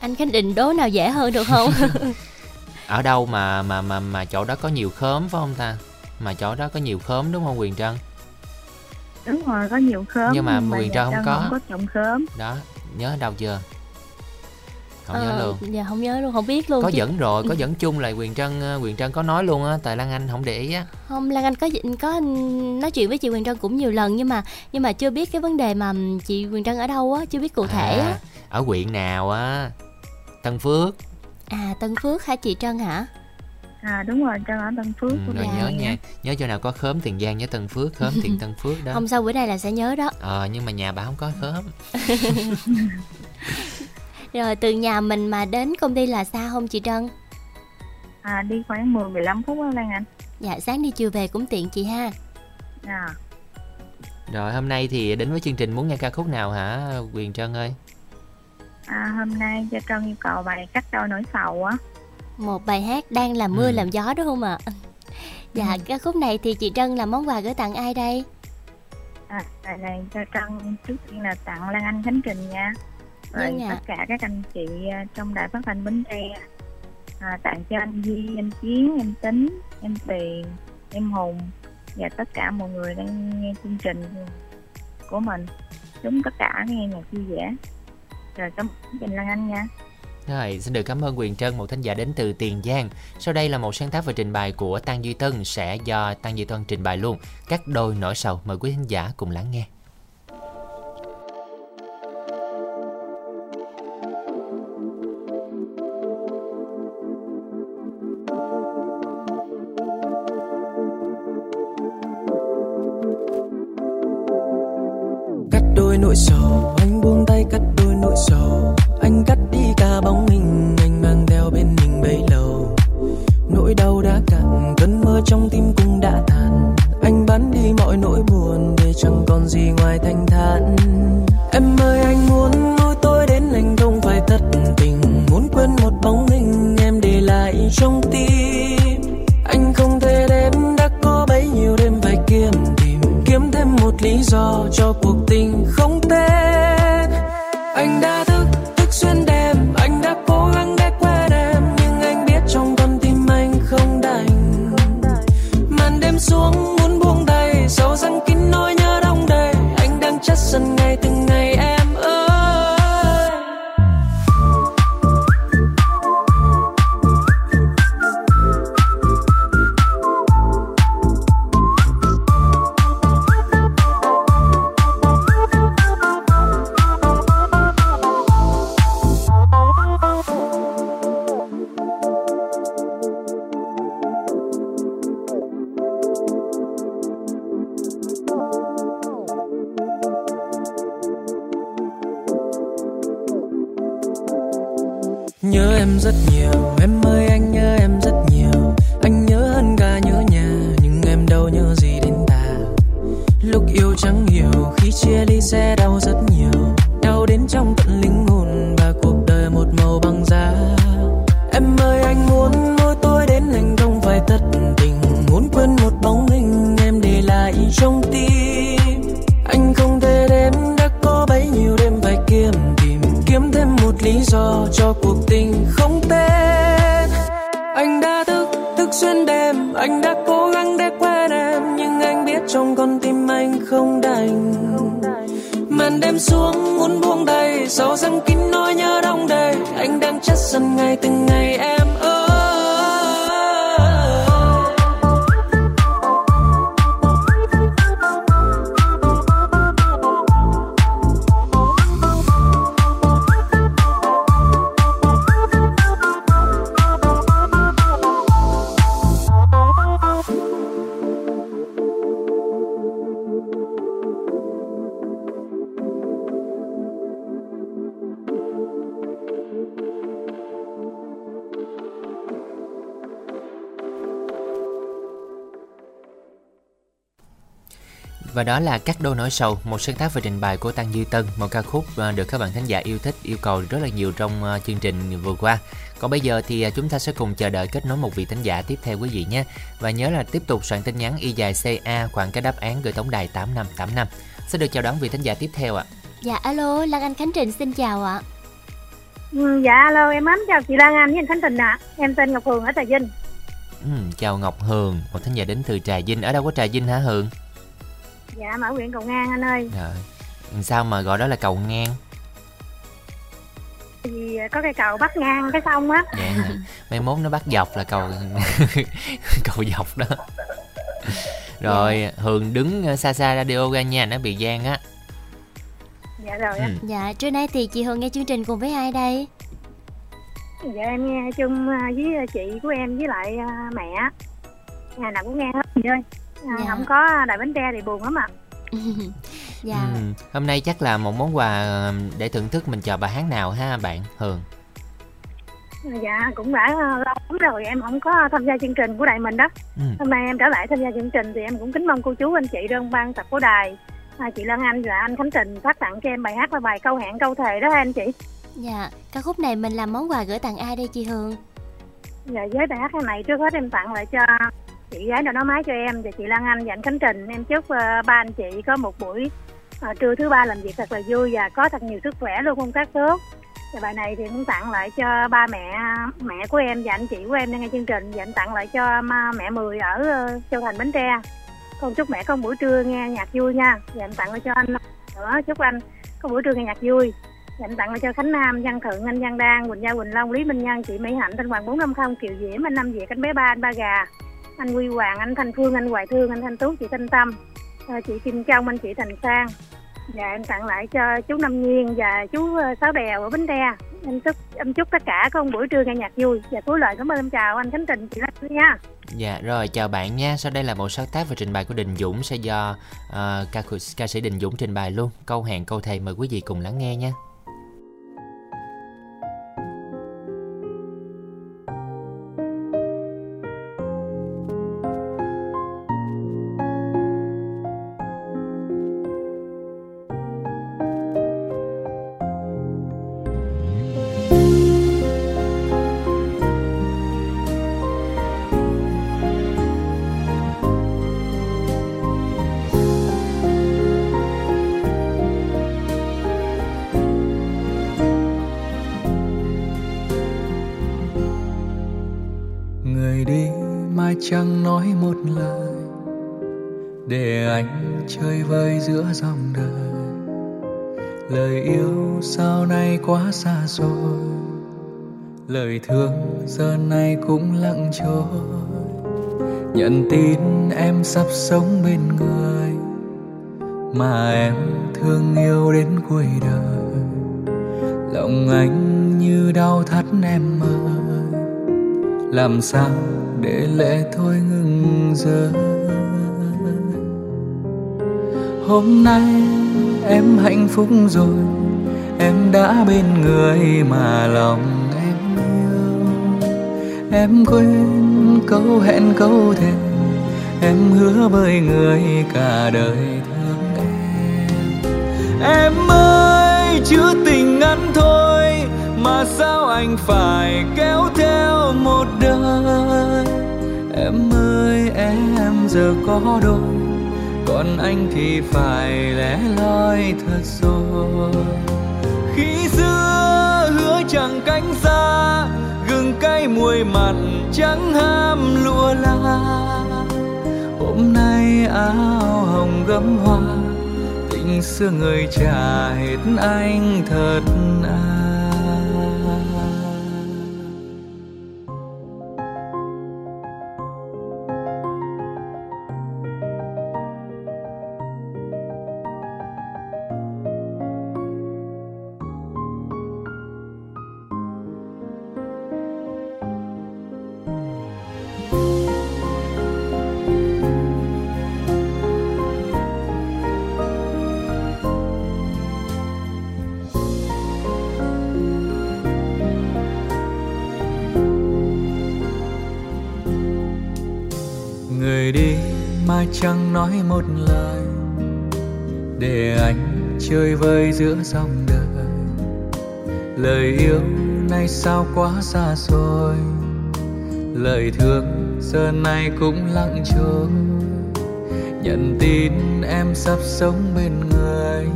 Anh Khánh Định đố nào dễ hơn được không? *laughs* *laughs* Ở đâu mà mà mà mà chỗ đó có nhiều khóm phải không ta? Mà chỗ đó có nhiều khóm đúng không Quyền Trân? Đúng rồi, có nhiều khóm. Nhưng mà Quyền nhà Trân không có. không có trồng khóm. Đó, nhớ đâu chưa? Không nhớ Ờ, luôn. Dạ không nhớ luôn, không biết luôn Có chứ. dẫn rồi, có dẫn chung là Quyền Trân ờ, Quyền Trân có nói luôn á, tại Lan Anh không để ý á. Không, Lan Anh có có nói chuyện với chị Quyền Trân cũng nhiều lần nhưng mà nhưng mà chưa biết cái vấn đề mà chị Quyền Trân ở đâu á, chưa biết cụ thể á. À, ở huyện nào á? Tân Phước. À Tân Phước hả chị Trân hả? À đúng rồi, Trân ở Tân Phước. Ừ, rồi Tiền nhớ Giang nha, á. nhớ chỗ nào có khóm Tiền Giang nhớ Tân Phước, khóm Tiền *laughs* Tân Phước đó. Hôm sau bữa nay là sẽ nhớ đó. Ờ nhưng mà nhà bà không có khóm. *laughs* Rồi từ nhà mình mà đến công ty là xa không chị Trân? À, đi khoảng 10-15 phút á Lan Anh. Dạ sáng đi chiều về cũng tiện chị ha. À, Rồi hôm nay thì đến với chương trình muốn nghe ca khúc nào hả Quyền Trân ơi? à, hôm nay cho Trân yêu cầu bài cắt đôi nỗi sầu á. Một bài hát đang làm mưa Ừ. làm gió đúng không ạ? Dạ ca khúc này thì chị Trân là món quà gửi tặng ai đây? À, bài này cho Trân trước tiên là tặng Lan Anh Khánh Trình nha. Rồi Vâng ạ. tất cả các anh chị à, trong đài phát thanh Bến Tre à, tặng cho anh Duy, anh Chiến, em Tính, em Tiền, em Hùng và tất cả mọi người đang nghe chương trình của mình. Chúng tất cả nghe nhạc vui vẻ. Rồi cảm ơn trình Lan Anh nha. Rồi, xin được cảm ơn Quyền Trân, một thính giả đến từ Tiền Giang. Sau đây là một sáng tác và trình bày của Tăng Duy Tân sẽ do Tăng Duy Tân trình bày luôn. Cắt đôi nỗi sầu, mời quý thính giả cùng lắng nghe. Và đó là Cắt đôi nỗi sầu, một sáng tác và trình bày của Tăng Duy Tân, một ca khúc à, được các bạn khán giả yêu thích, yêu cầu rất là nhiều trong à, chương trình vừa qua. Còn bây giờ thì à, chúng ta sẽ cùng chờ đợi kết nối một vị thính giả tiếp theo quý vị nhé. Và nhớ là tiếp tục soạn tin nhắn y dài CA khoảng cái đáp án gửi tổng đài 8585. Sẽ được chào đón vị thính giả tiếp theo ạ. Dạ alo, Lan Anh Khánh Trình xin chào ạ. Ừ, dạ alo em mến chào chị Lan Anh với anh Khánh Trình ạ em tên Ngọc Hường ở Trà Vinh Ừ, chào Ngọc Hường, một thính giả đến từ Trà Vinh. Ở đâu có Trà Vinh hả Hường? Dạ mà ở huyện Cầu Ngang anh ơi Rồi. Sao mà gọi đó là cầu ngang? vì có cây cầu bắt ngang cái sông á Vậy hả? Mai mốt nó bắt dọc là cầu *laughs* cầu dọc đó. Rồi, Hường đứng ờ, xa xa radio ra nha, nó bị gian á. dạ rồi Ừ. Dạ, trưa nay thì chị Hường nghe chương trình cùng với ai đây? dạ em nghe chung à, với chị của em với lại à, mẹ ngày nào cũng nghe hết chị ơi à, Dạ. không có đài bánh tre thì buồn lắm ạ *laughs* dạ Ừ. Hôm nay chắc là một món quà ờ, để thưởng thức mình chờ bài hát nào ha bạn Hường? dạ cũng đã lâu lắm rồi em không có tham gia chương trình của đài mình đó Ừ. hôm nay em trở lại tham gia chương trình thì em cũng kính mong cô chú anh chị đơn ban tập của đài à, chị Lan Anh và anh Khánh Trình phát tặng cho em bài hát và bài câu hẹn câu thề đó anh chị Dạ, ca khúc này mình làm món quà gửi tặng ai đây chị Hường? Dạ, với bài hát này trước hết em tặng lại cho chị gái đã nói máy cho em và chị Lan Anh và anh Khánh Trình. Em chúc uh, ba anh chị có một buổi uh, trưa thứ ba làm việc thật là vui và có thật nhiều sức khỏe luôn công tác tốt và bài này thì cũng tặng lại cho ba mẹ mẹ của em và anh chị của em đang nghe chương trình. Và em tặng lại cho mẹ Mười ở uh, Châu Thành Bến Tre. Con chúc mẹ có một buổi trưa nghe nhạc vui nha. Và em tặng lại cho anh nữa. Chúc anh có buổi trưa nghe nhạc vui. Và em tặng lại cho Khánh Nam, Văn Thượng, anh Văn Đan, Quỳnh Gia Quỳnh Long, Lý Minh Nhân, chị Mỹ Hạnh, Thanh Hoàng 450, Kiều Diễm, anh Năm Việt, anh bé Ba, anh Ba Gà, anh Quy Hoàng, anh Thanh Phương, anh Hoài Thương, anh Thanh Tú, chị Thanh Tâm, ờ, chị Kim Trong, anh chị Thành Sang. Và dạ, em tặng lại cho chú Năm Nhiên và chú ờ, Sáu Bèo ở Bến Tre. Em chúc em chúc tất cả có một buổi trưa nghe nhạc vui. Và cuối lời cảm ơn em chào anh Khánh Trình, chị Lan nha. Dạ rồi chào bạn nha. Sau đây là một sáng tác và trình bày của Đình Dũng sẽ do uh, ca ca sĩ Đình Dũng trình bày luôn. Câu hẹn câu thề mời quý vị cùng lắng nghe nha. Chẳng nói một lời để anh chơi vơi giữa dòng đời. Lời yêu sau này quá xa xôi lời thương giờ này cũng lặng trôi. Nhận tin em sắp sống bên người mà em thương yêu đến cuối đời. Lòng anh như đau thắt em ơi, làm sao để lệ thôi ngừng rơi hôm nay em hạnh phúc rồi, em đã bên người mà lòng em yêu. Em quên câu hẹn câu thề, em hứa với người cả đời thương em. Em ơi, chữ tình ngắn thôi, mà sao anh phải kéo theo một đời? Em ơi, em giờ có đôi, còn anh thì phải lẻ loi thật rồi. Khi xưa hứa chẳng cánh xa, gừng cay muối mặn chẳng ham lụa la. Hôm nay áo hồng gấm hoa, tình xưa người trả hết anh thật chơi vơi giữa dòng đời. Lời yêu nay sao quá xa xôi. Lời thương giờ này cũng lặng trôi. Nhận tin em sắp sống bên người,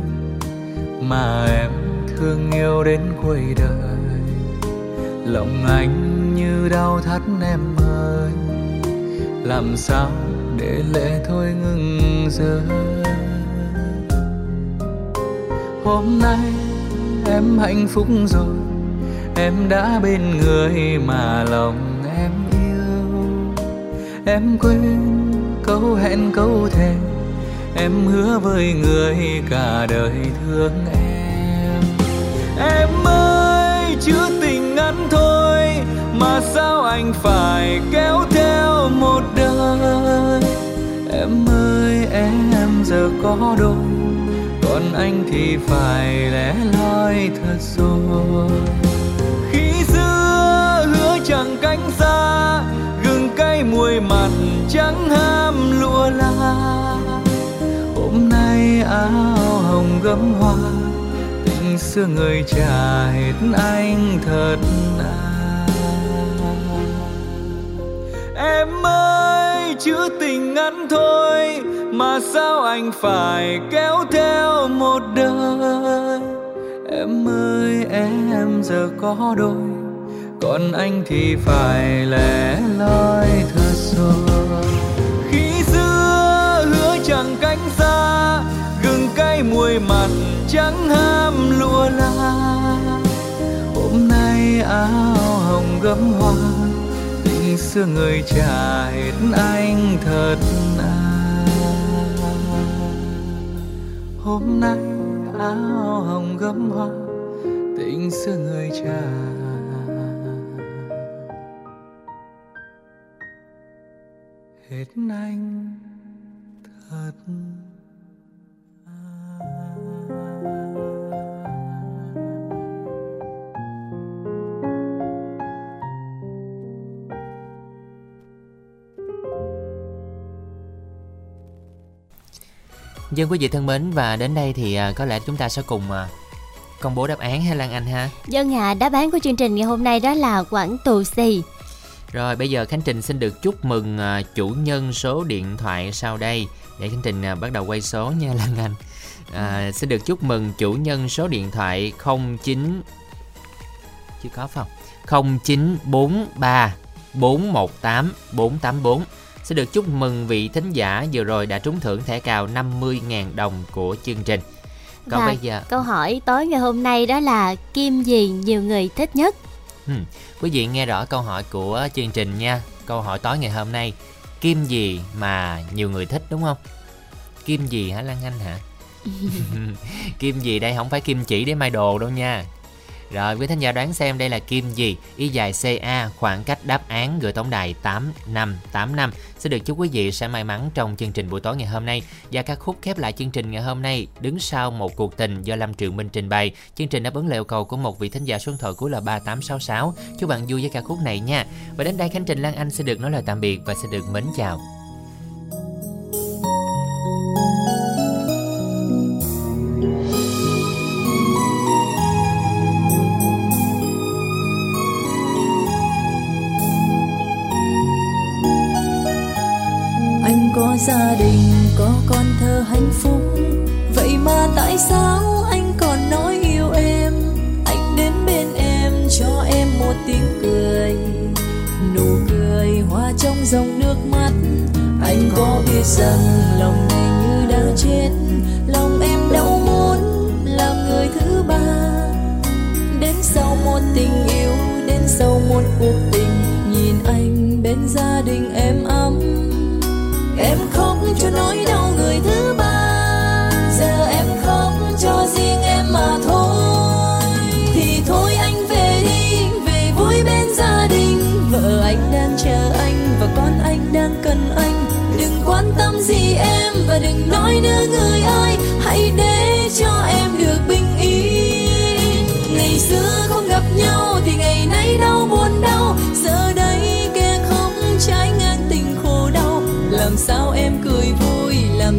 mà em thương yêu đến cuối đời. Lòng anh như đau thắt em ơi, làm sao để lệ thôi ngừng rơi? Hôm nay em hạnh phúc rồi. Em đã bên người mà lòng em yêu. Em quên câu hẹn câu thề. Em hứa với người cả đời thương em. Em ơi, chữ tình ngắn thôi mà sao anh phải kéo theo một đời? Em ơi, em giờ có đôi còn anh thì phải lẻ loi thật rồi. Khi xưa hứa chẳng cánh xa, gừng cay muối mặn chẳng ham lụa la. Hôm nay áo hồng gấm hoa, tình xưa người trả hết anh thật à em ơi, chữ tình ngắn thôi mà sao anh phải kéo theo một đời? Em ơi, em giờ có đôi, còn anh thì phải lẻ loi thật rồi. Khi xưa hứa chẳng cánh xa, gừng cay muối mặn chẳng ham lụa la. Hôm nay áo hồng gấm hoa, tình xưa người trả hết anh thật à hôm nay áo hồng gấm hoa tình xưa người trả hết anh thật Dân quý vị thân mến và đến đây thì à, có lẽ chúng ta sẽ cùng à, công bố đáp án ha Lan Anh ha. Dân ạ, đáp án của chương trình ngày hôm nay đó là Quảng Tù Xì. Rồi bây giờ Khánh Trình xin được chúc mừng à, chủ nhân số điện thoại sau đây để Khánh Trình à, bắt đầu quay số nha *laughs* Lan Anh. À, xin được chúc mừng chủ nhân số điện thoại 09 chưa có không? 0943 418 484 sẽ được chúc mừng vị thính giả vừa rồi đã trúng thưởng thẻ cào 50.000 đồng của chương trình. Còn bây giờ câu hỏi tối ngày hôm nay đó là kim gì nhiều người thích nhất? Hmm. Quý vị nghe rõ câu hỏi của chương trình nha. Câu hỏi tối ngày hôm nay, kim gì mà nhiều người thích đúng không? Kim gì hả Lan Anh hả? *laughs* *laughs* kim gì đây không phải kim chỉ để may đồ đâu nha. Rồi, quý thính giả đoán xem đây là kim gì? Y dài CA khoảng cách đáp án gửi tổng đài 8585 sẽ được chúc quý vị sẽ may mắn trong chương trình buổi tối ngày hôm nay. Và ca khúc khép lại chương trình ngày hôm nay, đứng sau một cuộc tình do Lâm Trường Minh trình bày. Chương trình đáp ứng lời yêu cầu của một vị thính giả số điện thoại cuối là 3866. Chúc bạn vui với ca khúc này nha. Và đến đây Khánh Trình, Lan Anh sẽ được nói lời tạm biệt và sẽ được mến chào. Gia đình có con thơ hạnh phúc. Vậy mà tại sao anh còn nói yêu em? Anh đến bên em cho em một tiếng cười. Nụ cười hoa trong dòng nước mắt. Anh có biết rằng lòng này như đã chết. Lòng em đâu muốn làm người thứ ba. Đến sau một tình yêu, đến sau một cuộc tình, nhìn anh bên gia đình em ấm em khóc cho nỗi đau người thứ ba. Giờ em khóc cho riêng em mà thôi. Thì thôi anh về đi, về vui bên gia đình. Vợ anh đang chờ anh và con anh đang cần anh. Đừng quan tâm gì em và đừng nói nữa người ơi. Hãy để cho em được bình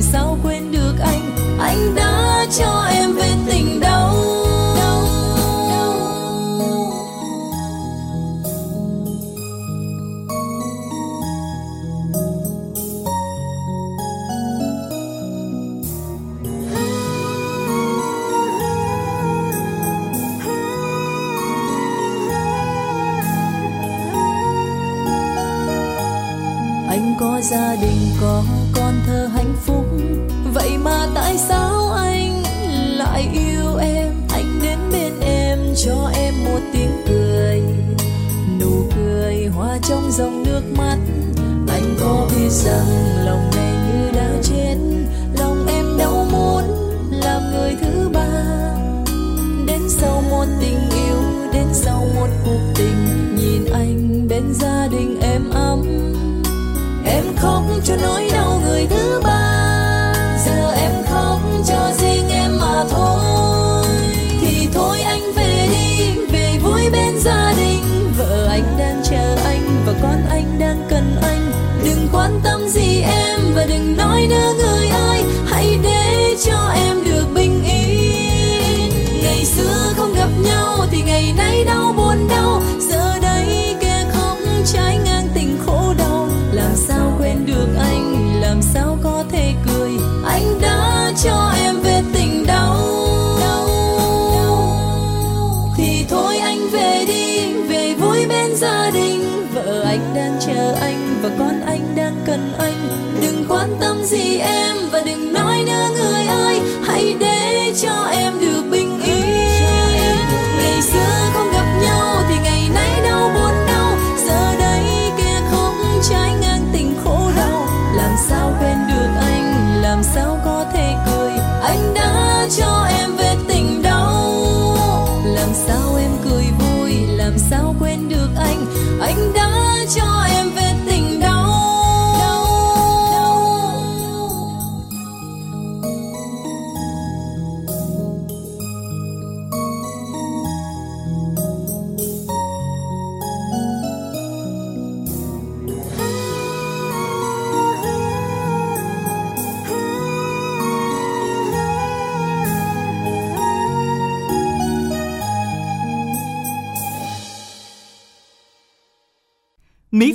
làm sao quên được anh? Anh đã cho em về tình đau anh có gia đình có tại sao anh lại yêu em? Anh đến bên em cho em một tiếng cười. Nụ cười hoa trong dòng nước mắt. Anh có biết rằng lòng em